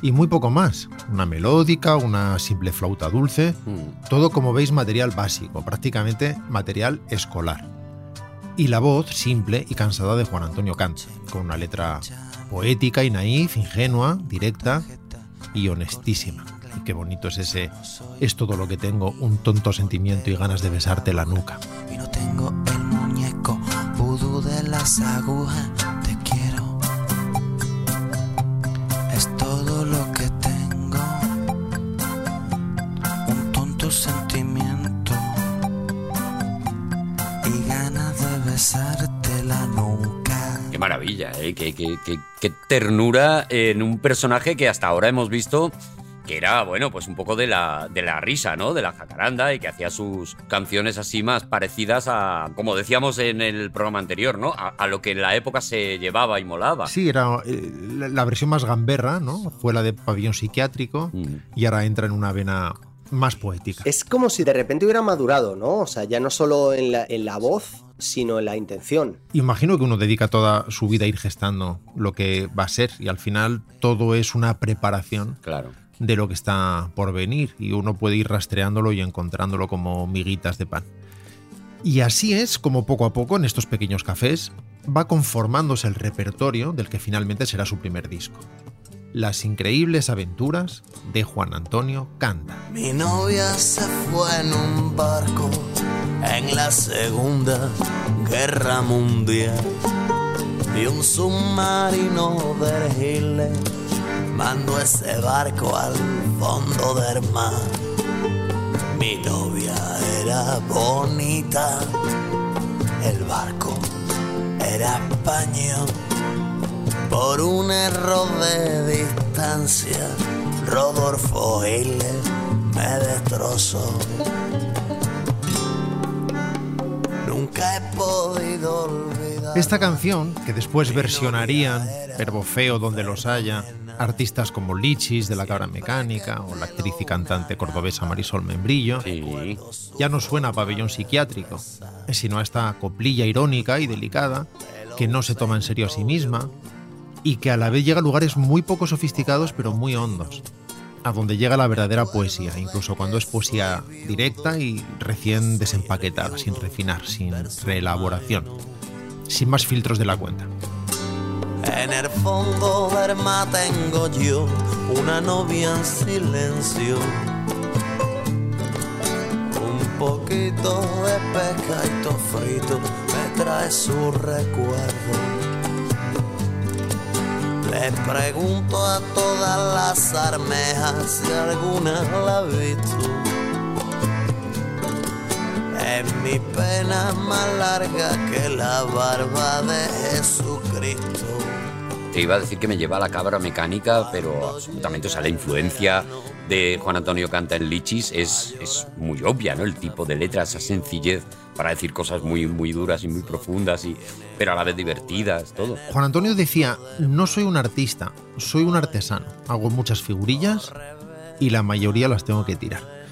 [SPEAKER 4] y muy poco más. Una melódica, una simple flauta dulce,
[SPEAKER 5] Mm.
[SPEAKER 4] todo como veis material básico, prácticamente material escolar. Y la voz simple y cansada de Juan Antonio Canta, con una letra poética y naif, ingenua, directa y honestísima. Y qué bonito es ese, es todo lo que tengo, un tonto sentimiento y ganas de besarte la nuca.
[SPEAKER 8] Y no tengo Te quiero. Es todo lo que tengo. Un tonto sentimiento. Y ganas de besarte la nuca.
[SPEAKER 5] Qué maravilla, ¿eh? Qué- qué ternura en un personaje que hasta ahora hemos visto que era, bueno, pues un poco de la, de la risa, ¿no? De la jacaranda y que hacía sus canciones así más parecidas a, como decíamos en el programa anterior, ¿no? A, a lo que en la época se llevaba y molaba.
[SPEAKER 4] Sí, era eh, la, la versión más gamberra, ¿no? Fue la de pabellón psiquiátrico
[SPEAKER 5] Mm.
[SPEAKER 4] y ahora entra en una vena más poética.
[SPEAKER 3] Es como si de repente hubiera madurado, ¿no? O sea, ya no solo en la, en la voz, sino en la intención.
[SPEAKER 4] Imagino que uno dedica toda su vida a ir gestando lo que va a ser y al final todo es una preparación
[SPEAKER 5] Claro.
[SPEAKER 4] De lo que está por venir y uno puede ir rastreándolo y encontrándolo como miguitas de pan. Y así es como poco a poco en estos pequeños cafés va conformándose el repertorio del que finalmente será su primer disco. Las increíbles aventuras de Juan Antonio Canda.
[SPEAKER 8] Mi novia se fue en un barco en la Segunda Guerra Mundial. Y un submarino de mandó ese barco al fondo del mar. Mi novia era bonita, el barco era español. por un error de distancia, Rodolfo Hitler me destrozó. Nunca he podido olvidar.
[SPEAKER 4] Esta canción, que después versionarían, verbo feo donde los haya, artistas como Lichis de la Cabra Mecánica o la actriz y cantante cordobesa Marisol Membrillo,
[SPEAKER 5] Sí.
[SPEAKER 4] ya no suena a pabellón psiquiátrico, sino a esta coplilla irónica y delicada que no se toma en serio a sí misma y que a la vez llega a lugares muy poco sofisticados pero muy hondos, a donde llega la verdadera poesía, incluso cuando es poesía directa y recién desempaquetada, sin refinar, sin reelaboración, sin más filtros de la cuenta.
[SPEAKER 8] En el fondo del mar tengo yo una novia en silencio. Un poquito de pescadito frito me trae su recuerdo. Le pregunto a todas las armejas si alguna la ha visto. Es mi pena más larga que la barba de Jesucristo.
[SPEAKER 5] Te iba a decir que me lleva a la cabra mecánica, pero absolutamente, o sea, la influencia de Juan Antonio Canta en Lichis es, es muy obvia, ¿no? El tipo de letra, esa sencillez para decir cosas muy, muy duras y muy profundas, y, pero a la vez divertidas, todo.
[SPEAKER 4] Juan Antonio decía, no soy un artista, soy un artesano. Hago muchas figurillas y la mayoría las tengo que tirar.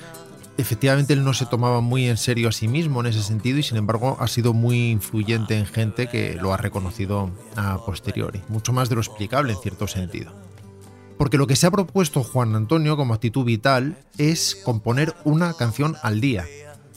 [SPEAKER 4] Efectivamente, él no se tomaba muy en serio a sí mismo en ese sentido y sin embargo ha sido muy influyente en gente que lo ha reconocido a posteriori, mucho más de lo explicable en cierto sentido. Porque lo que se ha propuesto Juan Antonio como actitud vital es componer una canción al día,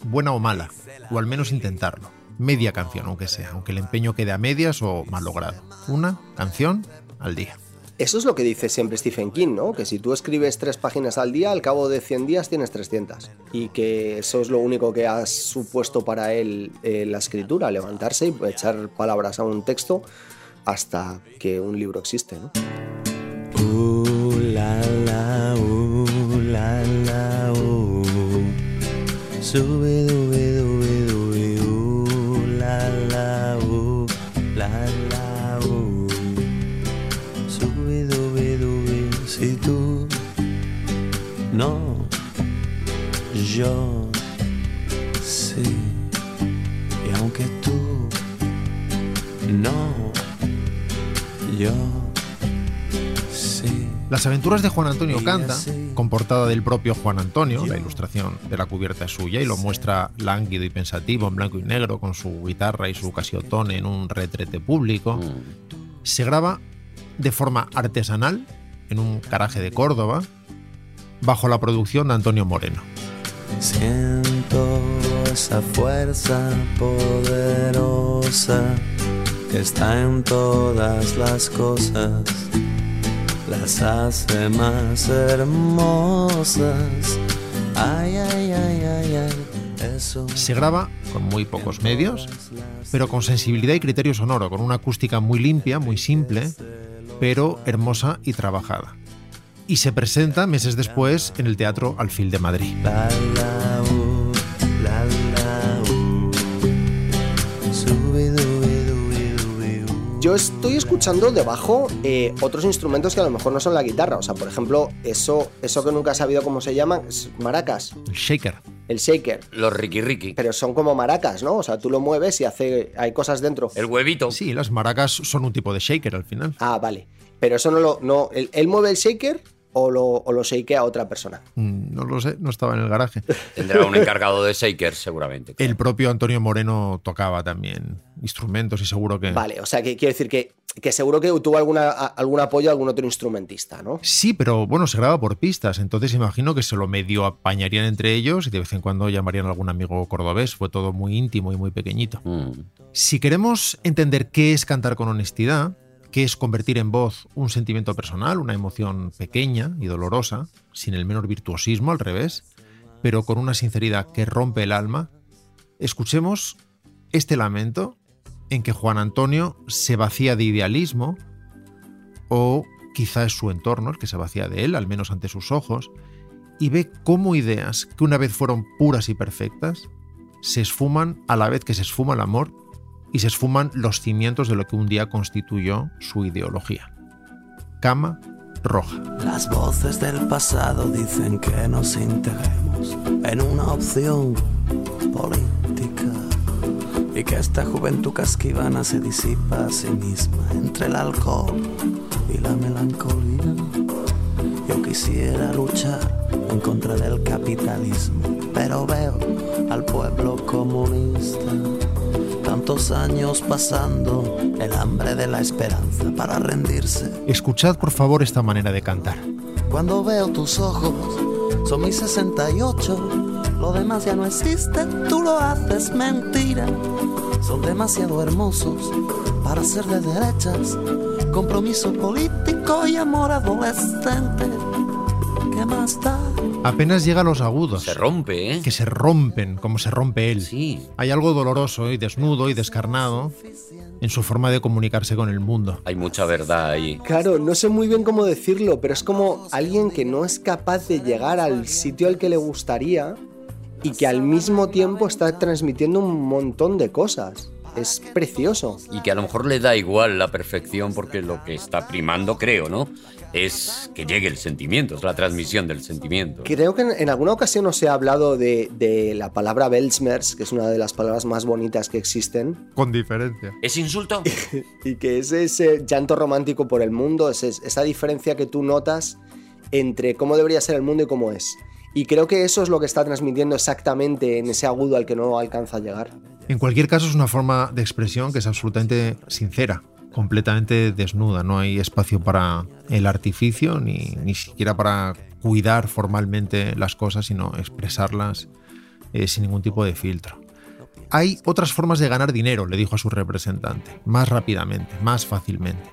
[SPEAKER 4] buena o mala, o al menos intentarlo. Media canción, aunque sea, aunque el empeño quede a medias o mal logrado. Una canción al día.
[SPEAKER 3] Eso es lo que dice siempre Stephen King, ¿no? Que si tú escribes tres páginas al día, al cabo de 100 días tienes 300. Y que eso es lo único que ha supuesto para él eh, la escritura, levantarse y echar palabras a un texto hasta que un libro existe.
[SPEAKER 8] Uh, uh, uh.
[SPEAKER 4] Aventuras de Juan Antonio Canta, con portada del propio Juan Antonio, la ilustración de la cubierta es suya y lo muestra lánguido y pensativo en blanco y negro con su guitarra y su casiotone en un retrete público,
[SPEAKER 5] Mm.
[SPEAKER 4] se graba de forma artesanal en un garaje de Córdoba bajo la producción de Antonio Moreno.
[SPEAKER 8] Siento esa fuerza poderosa que está en todas las cosas, las hace más hermosas. Ay, ay, ay, ay, ay, eso.
[SPEAKER 4] Se graba con muy pocos medios, pero con sensibilidad y criterio sonoro, con una acústica muy limpia, muy simple, pero hermosa y trabajada. Y se presenta meses después en el Teatro Alfil de Madrid.
[SPEAKER 3] Yo estoy escuchando debajo eh, otros instrumentos que a lo mejor no son la guitarra. O sea, por ejemplo, eso, eso que nunca he sabido cómo se llaman, es maracas,
[SPEAKER 4] El shaker.
[SPEAKER 3] el shaker.
[SPEAKER 5] Los Ricky Ricky.
[SPEAKER 3] Pero son como maracas, ¿no? O sea, tú lo mueves y hace, hay cosas dentro.
[SPEAKER 5] El huevito.
[SPEAKER 4] Sí, las maracas son un tipo de shaker al final.
[SPEAKER 3] Ah, vale. Pero eso no lo. No, ¿él, él mueve el shaker o lo, o lo shakea otra persona?
[SPEAKER 4] Mm, No lo sé, no estaba en el garaje.
[SPEAKER 5] Tendrá un encargado de Shaker, seguramente.
[SPEAKER 4] El propio Antonio Moreno tocaba también instrumentos y seguro que...
[SPEAKER 3] Vale, o sea, que quiero decir que, que seguro que tuvo alguna, a- algún apoyo a algún otro instrumentista, ¿no?
[SPEAKER 4] Sí, pero bueno, se graba por pistas, entonces imagino que se lo medio apañarían entre ellos y de vez en cuando llamarían a algún amigo cordobés. Fue todo muy íntimo y muy pequeñito.
[SPEAKER 5] Mm.
[SPEAKER 4] Si queremos entender qué es cantar con honestidad, qué es convertir en voz un sentimiento personal, una emoción pequeña y dolorosa, sin el menor virtuosismo al revés, pero con una sinceridad que rompe el alma, escuchemos este lamento en que Juan Antonio se vacía de idealismo, o quizá es su entorno el que se vacía de él, al menos ante sus ojos, y ve cómo ideas que una vez fueron puras y perfectas, se esfuman a la vez que se esfuma el amor y se esfuman los cimientos de lo que un día constituyó su ideología. cama roja.
[SPEAKER 8] Las voces del pasado dicen que nos integremos en una opción política y que esta juventud casquivana se disipa a sí misma entre el alcohol y la melancolía. Yo quisiera luchar en contra del capitalismo, pero veo al pueblo comunista. Tantos años pasando el hambre de la esperanza para rendirse.
[SPEAKER 4] Escuchad por favor esta manera de cantar.
[SPEAKER 8] Cuando veo tus ojos, son mis 68. Lo demás ya no existe, tú lo haces mentira. Son demasiado hermosos para ser de derechas. Compromiso político y amor adolescente. ¿Qué más da?
[SPEAKER 4] Apenas llega a los agudos.
[SPEAKER 5] Se rompe, ¿eh?
[SPEAKER 4] que se rompen como se rompe él.
[SPEAKER 5] Sí.
[SPEAKER 4] Hay algo doloroso y desnudo y descarnado en su forma de comunicarse con el mundo.
[SPEAKER 5] Hay mucha verdad ahí.
[SPEAKER 3] Claro, no sé muy bien cómo decirlo, pero es como alguien que no es capaz de llegar al sitio al que le gustaría y que al mismo tiempo está transmitiendo un montón de cosas. Es precioso.
[SPEAKER 5] Y que a lo mejor le da igual la perfección porque lo que está primando, creo, ¿no? Es que llegue el sentimiento, es la transmisión del sentimiento.
[SPEAKER 3] Creo que en, en alguna ocasión os he hablado de, de la palabra Belsmers, que es una de las palabras más bonitas que existen,
[SPEAKER 4] Con diferencia.
[SPEAKER 5] ¿Es insulto?
[SPEAKER 3] y que es ese llanto romántico por el mundo, es es- esa diferencia que tú notas entre cómo debería ser el mundo y cómo es. Y creo que eso es lo que está transmitiendo exactamente en ese agudo al que no alcanza a llegar.
[SPEAKER 4] En cualquier caso es una forma de expresión que es absolutamente sincera, completamente desnuda. No hay espacio para el artificio ni, ni siquiera para cuidar formalmente las cosas, sino expresarlas eh, sin ningún tipo de filtro. Hay otras formas de ganar dinero, le dijo a su representante, más rápidamente, más fácilmente.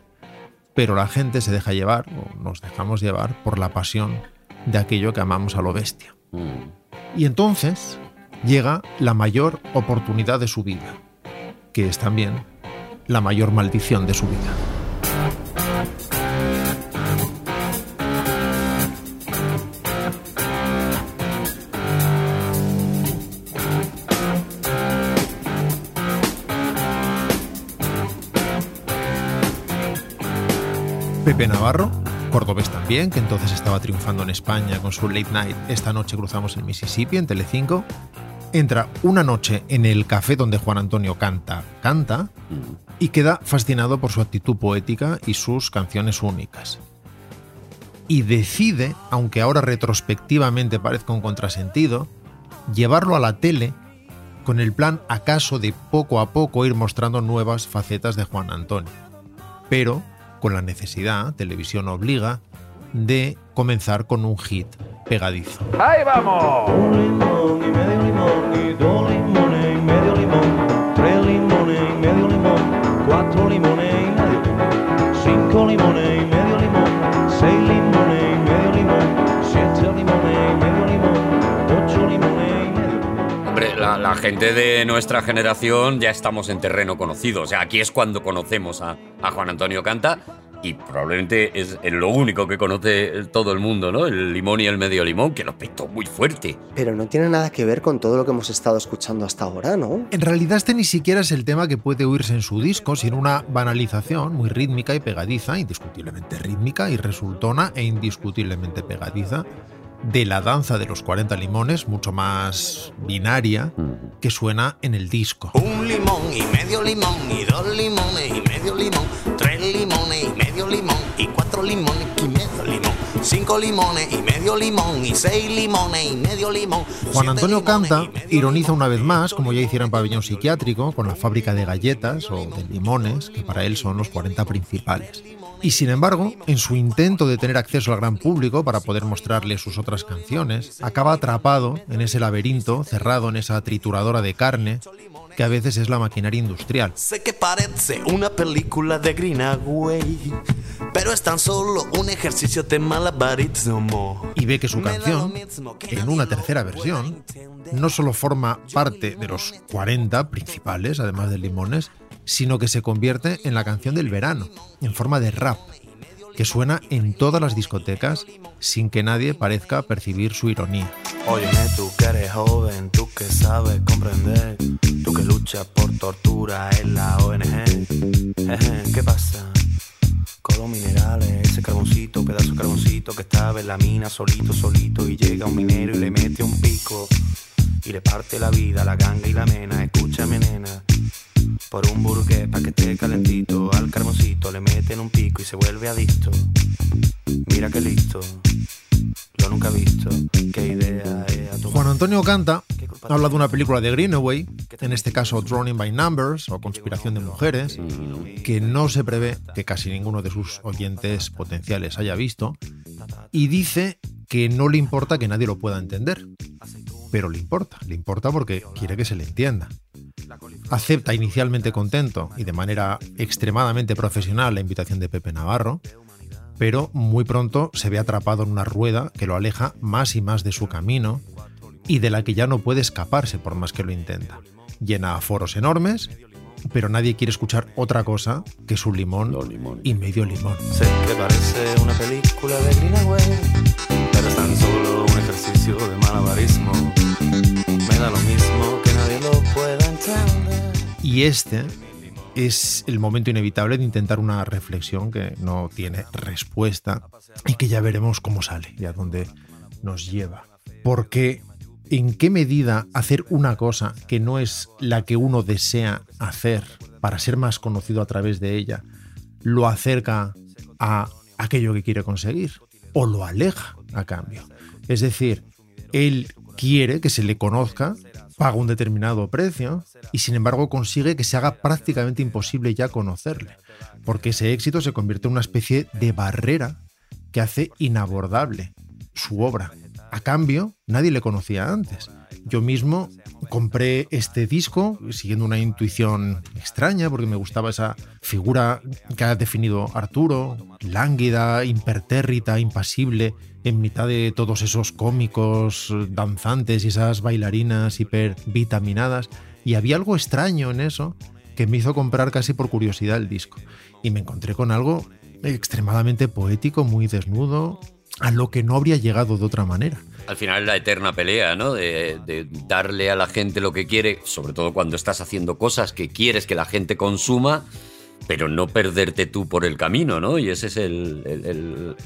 [SPEAKER 4] Pero la gente se deja llevar, o nos dejamos llevar, por la pasión de aquello que amamos a lo bestia.
[SPEAKER 5] Mm.
[SPEAKER 4] Y entonces llega la mayor oportunidad de su vida, que es también la mayor maldición de su vida. Pepe Navarro, cordobés también, que entonces estaba triunfando en España con su late night Esta noche cruzamos el Mississippi en Telecinco, entra una noche en el café donde Juan Antonio canta, canta, y queda fascinado por su actitud poética y sus canciones únicas. Y decide, aunque ahora retrospectivamente parezca un contrasentido, llevarlo a la tele con el plan acaso de poco a poco ir mostrando nuevas facetas de Juan Antonio. Pero con la necesidad, televisión obliga, de comenzar con un hit pegadizo.
[SPEAKER 2] ¡Ahí vamos!
[SPEAKER 5] La, la gente de nuestra generación ya estamos en terreno conocido. O sea, aquí es cuando conocemos a, a Juan Antonio Canta y probablemente es lo único que conoce todo el mundo, ¿no? El limón y el medio limón, que lo petó muy fuerte.
[SPEAKER 3] Pero no tiene nada que ver con todo lo que hemos estado escuchando hasta ahora, ¿no?
[SPEAKER 4] En realidad este ni siquiera es el tema que puede oírse en su disco, sino una banalización muy rítmica y pegadiza, indiscutiblemente rítmica y resultona e indiscutiblemente pegadiza, de la danza de los 40 limones, mucho más binaria, que suena en el disco.
[SPEAKER 8] Un limón y medio limón y dos limones y medio limón, tres limones y medio limón y cuatro limones y medio limón, cinco limones y medio limón y seis limones y medio limón.
[SPEAKER 4] Juan Antonio Canta ironiza una vez más, como ya hiciera en Pabellón Psiquiátrico, con la fábrica de galletas o de limones, que para él son los 40 principales. Y sin embargo, en su intento de tener acceso al gran público para poder mostrarle sus otras canciones, acaba atrapado en ese laberinto, cerrado en esa trituradora de carne, que a veces es la maquinaria industrial.
[SPEAKER 8] Sé que parece una película de Greenaway, pero es tan solo un ejercicio de malabarismo.
[SPEAKER 4] y ve que su canción, en una tercera versión, no solo forma parte de los 40 principales, además de Limones, sino que se convierte en la canción del verano, en forma de rap, que suena en todas las discotecas sin que nadie parezca percibir su ironía.
[SPEAKER 8] Óyeme, tú que eres joven, tú que sabes comprender, tú que luchas por tortura en la ONG. ¿Qué pasa? Con los minerales, ese carboncito, pedazo de carboncito que estaba en la mina solito, solito. Y llega un minero y le mete un pico. Y le parte la vida, la ganga y la mena. Escúchame, nena. Por un burgués pa' que esté calentito. Al carboncito le meten un pico y se vuelve adicto. Mira que listo. Lo nunca he visto. Qué idea es a tu
[SPEAKER 4] Juan Antonio Canta habla de una película de Greenaway, en este caso Drowning by Numbers o Conspiración de Mujeres, que no se prevé que casi ninguno de sus oyentes potenciales haya visto, y dice que no le importa que nadie lo pueda entender. Pero le importa, le importa porque quiere que se le entienda. Acepta inicialmente contento y de manera extremadamente profesional la invitación de Pepe Navarro, pero muy pronto se ve atrapado en una rueda que lo aleja más y más de su camino y de la que ya no puede escaparse por más que lo intenta. Llena foros enormes, pero nadie quiere escuchar otra cosa que su limón, y medio limón.
[SPEAKER 8] Sé que parece una película de Greenaway, pero es tan solo un ejercicio de malabarismo. Me da lo mismo
[SPEAKER 4] Y este es el momento inevitable de intentar una reflexión que no tiene respuesta y que ya veremos cómo sale y a dónde nos lleva. Porque en qué medida hacer una cosa que no es la que uno desea hacer para ser más conocido a través de ella lo acerca a aquello que quiere conseguir o lo aleja a cambio. Es decir, él quiere que se le conozca, paga un determinado precio y sin embargo consigue que se haga prácticamente imposible ya conocerle, porque ese éxito se convierte en una especie de barrera que hace inabordable su obra. A cambio, nadie le conocía antes. Yo mismo compré este disco siguiendo una intuición extraña porque me gustaba esa figura que ha definido Arturo, lánguida, impertérrita, impasible, en mitad de todos esos cómicos danzantes y esas bailarinas hipervitaminadas. Y había algo extraño en eso que me hizo comprar casi por curiosidad el disco. Y me encontré con algo extremadamente poético, muy desnudo, a lo que no habría llegado de otra manera.
[SPEAKER 5] Al final la eterna pelea, ¿no? De, darle a la gente lo que quiere, sobre todo cuando estás haciendo cosas que quieres que la gente consuma, pero no perderte tú por el camino, ¿no? Y esa es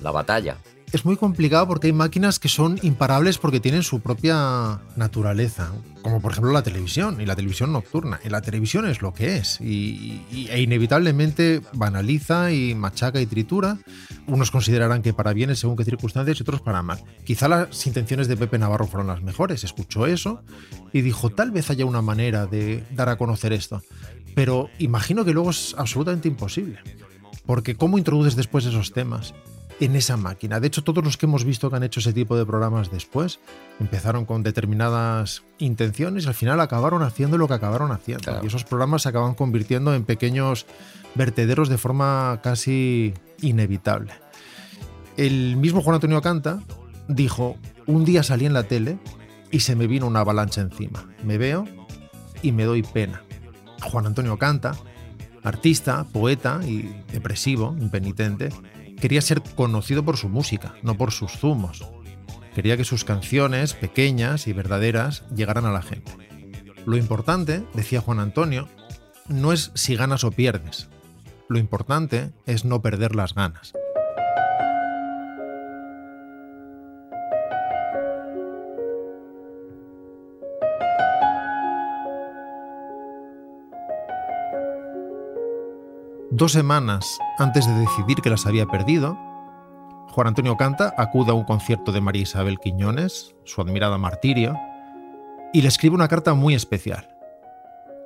[SPEAKER 5] la batalla.
[SPEAKER 4] Es muy complicado porque hay máquinas que son imparables porque tienen su propia naturaleza, como por ejemplo la televisión y la televisión nocturna. Y la televisión es lo que es y, e inevitablemente banaliza y machaca y tritura. Unos considerarán que para bien según qué circunstancias y otros para mal. Quizá las intenciones de Pepe Navarro fueron las mejores. Escuchó eso y dijo, tal vez haya una manera de dar a conocer esto. Pero imagino que luego es absolutamente imposible. Porque ¿cómo introduces después esos temas? En esa máquina. De hecho, todos los que hemos visto que han hecho ese tipo de programas después empezaron con determinadas intenciones y al final acabaron haciendo lo que acabaron haciendo.
[SPEAKER 5] Claro.
[SPEAKER 4] Y esos programas se acaban convirtiendo en pequeños vertederos de forma casi inevitable. El mismo Juan Antonio Canta dijo, un día salí en la tele y se me vino una avalancha encima. Me veo y me doy pena. Juan Antonio Canta, artista, poeta y depresivo, impenitente, quería ser conocido por su música, no por sus zumos. Quería que sus canciones, pequeñas y verdaderas, llegaran a la gente. Lo importante, decía Juan Antonio, no es si ganas o pierdes. Lo importante es no perder las ganas. Dos semanas antes de decidir que las había perdido, Juan Antonio Canta acude a un concierto de María Isabel Quiñones, su admirada Martirio, y le escribe una carta muy especial.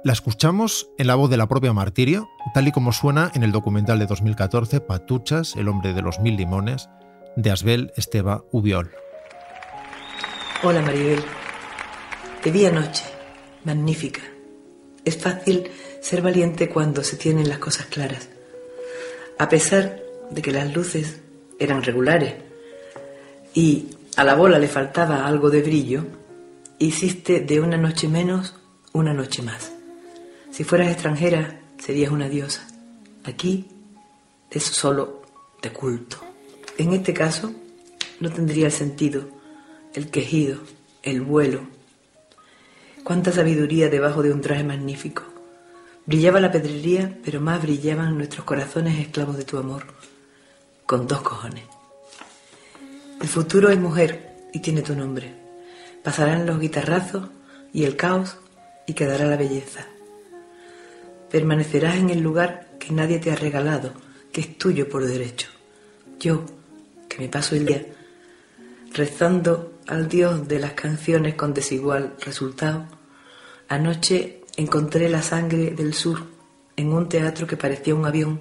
[SPEAKER 4] La escuchamos en la voz de la propia Martirio, tal y como suena en el documental de 2014 Patuchas, el hombre de los mil limones, de Asbel Esteba Ubiol.
[SPEAKER 9] Hola Maribel. Te vi anoche. Magnífica. Es fácil ser valiente cuando se tienen las cosas claras. A pesar de que las luces eran regulares y a la bola le faltaba algo de brillo, hiciste de una noche menos una noche más. Si fueras extranjera, serías una diosa. Aquí es solo de culto. En este caso, no tendría el sentido, el quejido, el vuelo. Cuánta sabiduría debajo de un traje magnífico. Brillaba la pedrería, pero más brillaban nuestros corazones esclavos de tu amor. con dos cojones. El futuro es mujer y tiene tu nombre. Pasarán los guitarrazos y el caos y quedará la belleza. Permanecerás en el lugar que nadie te ha regalado, que es tuyo por derecho. Yo, que me paso el día rezando al Dios de las canciones con desigual resultado, anoche encontré la sangre del sur en un teatro que parecía un avión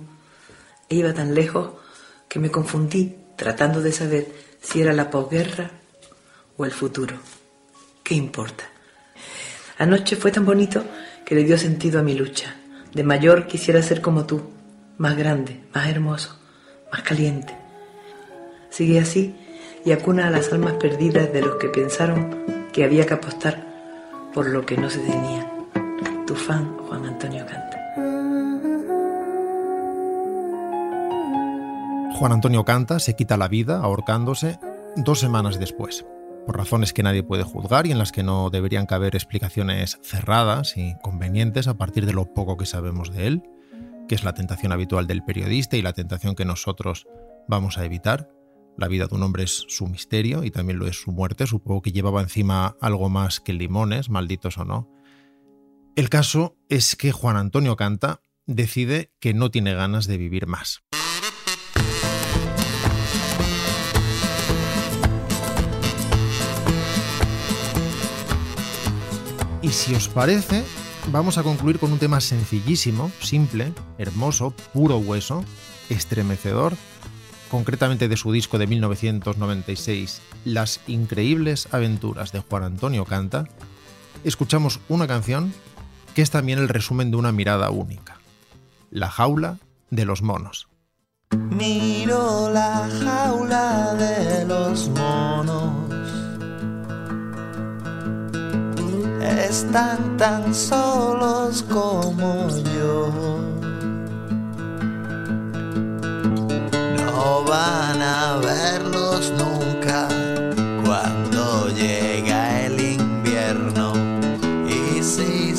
[SPEAKER 9] e iba tan lejos que me confundí tratando de saber si era la posguerra o el futuro. ¿Qué importa? Anoche fue tan bonito que le dio sentido a mi lucha. De mayor quisiera ser como tú, más grande, más hermoso, más caliente. Sigue así y acuna a las almas perdidas de los que pensaron que había que apostar por lo que no se tenía. Tu fan, Juan Antonio Canta.
[SPEAKER 4] Juan Antonio Canta se quita la vida ahorcándose dos semanas después, por razones que nadie puede juzgar y en las que no deberían caber explicaciones cerradas y convenientes a partir de lo poco que sabemos de él, que es la tentación habitual del periodista y la tentación que nosotros vamos a evitar. La vida de un hombre es su misterio y también lo es su muerte. Supongo que llevaba encima algo más que limones, malditos o no. El caso es que Juan Antonio Canta decide que no tiene ganas de vivir más. Y si os parece, vamos a concluir con un tema sencillísimo, simple, hermoso, puro hueso, estremecedor, concretamente de su disco de 1996, Las increíbles aventuras de Juan Antonio Canta, escuchamos una canción que es también el resumen de una mirada única, La jaula de los monos.
[SPEAKER 8] Miro la jaula de los monos. Están tan solos como yo. No van a verlos nunca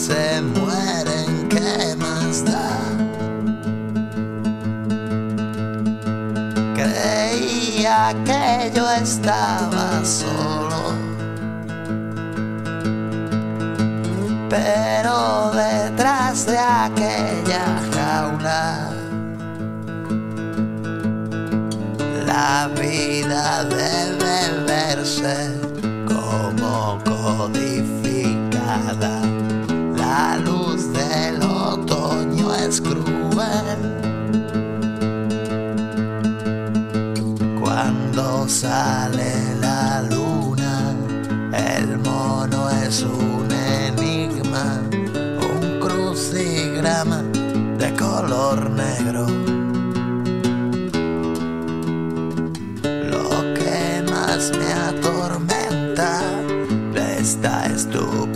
[SPEAKER 8] se mueren, ¿qué más da? Creía que yo estaba solo. Pero detrás de aquella jaula, la vida debe verse como codificada. La luz del otoño es cruel. Cuando sale la luna, el mono es un enigma, un crucigrama de color negro. Lo que más me atormenta de esta estúpida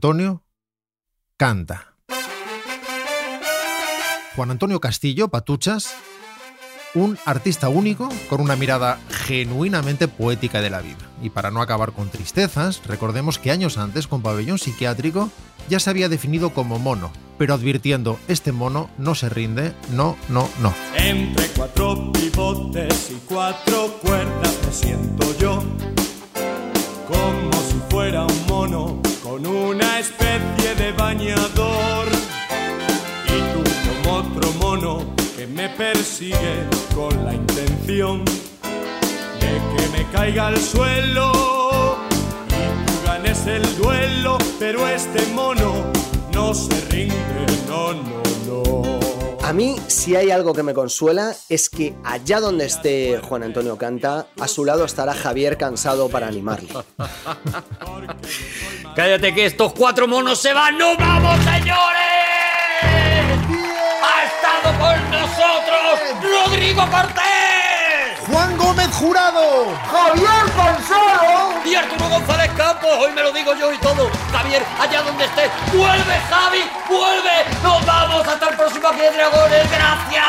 [SPEAKER 4] Antonio canta. Juan Antonio Castillo, Patuchas, un artista único con una mirada genuinamente poética de la vida. Y para no acabar con tristezas, recordemos que años antes, con Pabellón Psiquiátrico, ya se había definido como mono, pero advirtiendo, este mono no se rinde, no, no, no.
[SPEAKER 7] Entre cuatro pivotes y cuatro cuerdas me siento yo como si fuera un mono con una especie de bañador y tú como otro mono que me persigue con la intención de que me caiga al suelo y tú ganes el duelo pero este mono no se rinde, no, no, no.
[SPEAKER 3] A mí, si hay algo que me consuela, es que allá donde esté Juan Antonio Canta, a su lado estará Javier cansado para animarle.
[SPEAKER 5] Cállate que estos cuatro monos se van. ¡No vamos, señores! Ha estado con nosotros Rodrigo Cortés.
[SPEAKER 6] Juan Gómez Jurado,
[SPEAKER 2] Javier Gonzalo
[SPEAKER 5] y Arturo González Campos. Hoy me lo digo yo y todo. Javier, allá donde estés, vuelve, Javi, vuelve. Nos vamos hasta el próximo Aquí de Dragones. Gracias.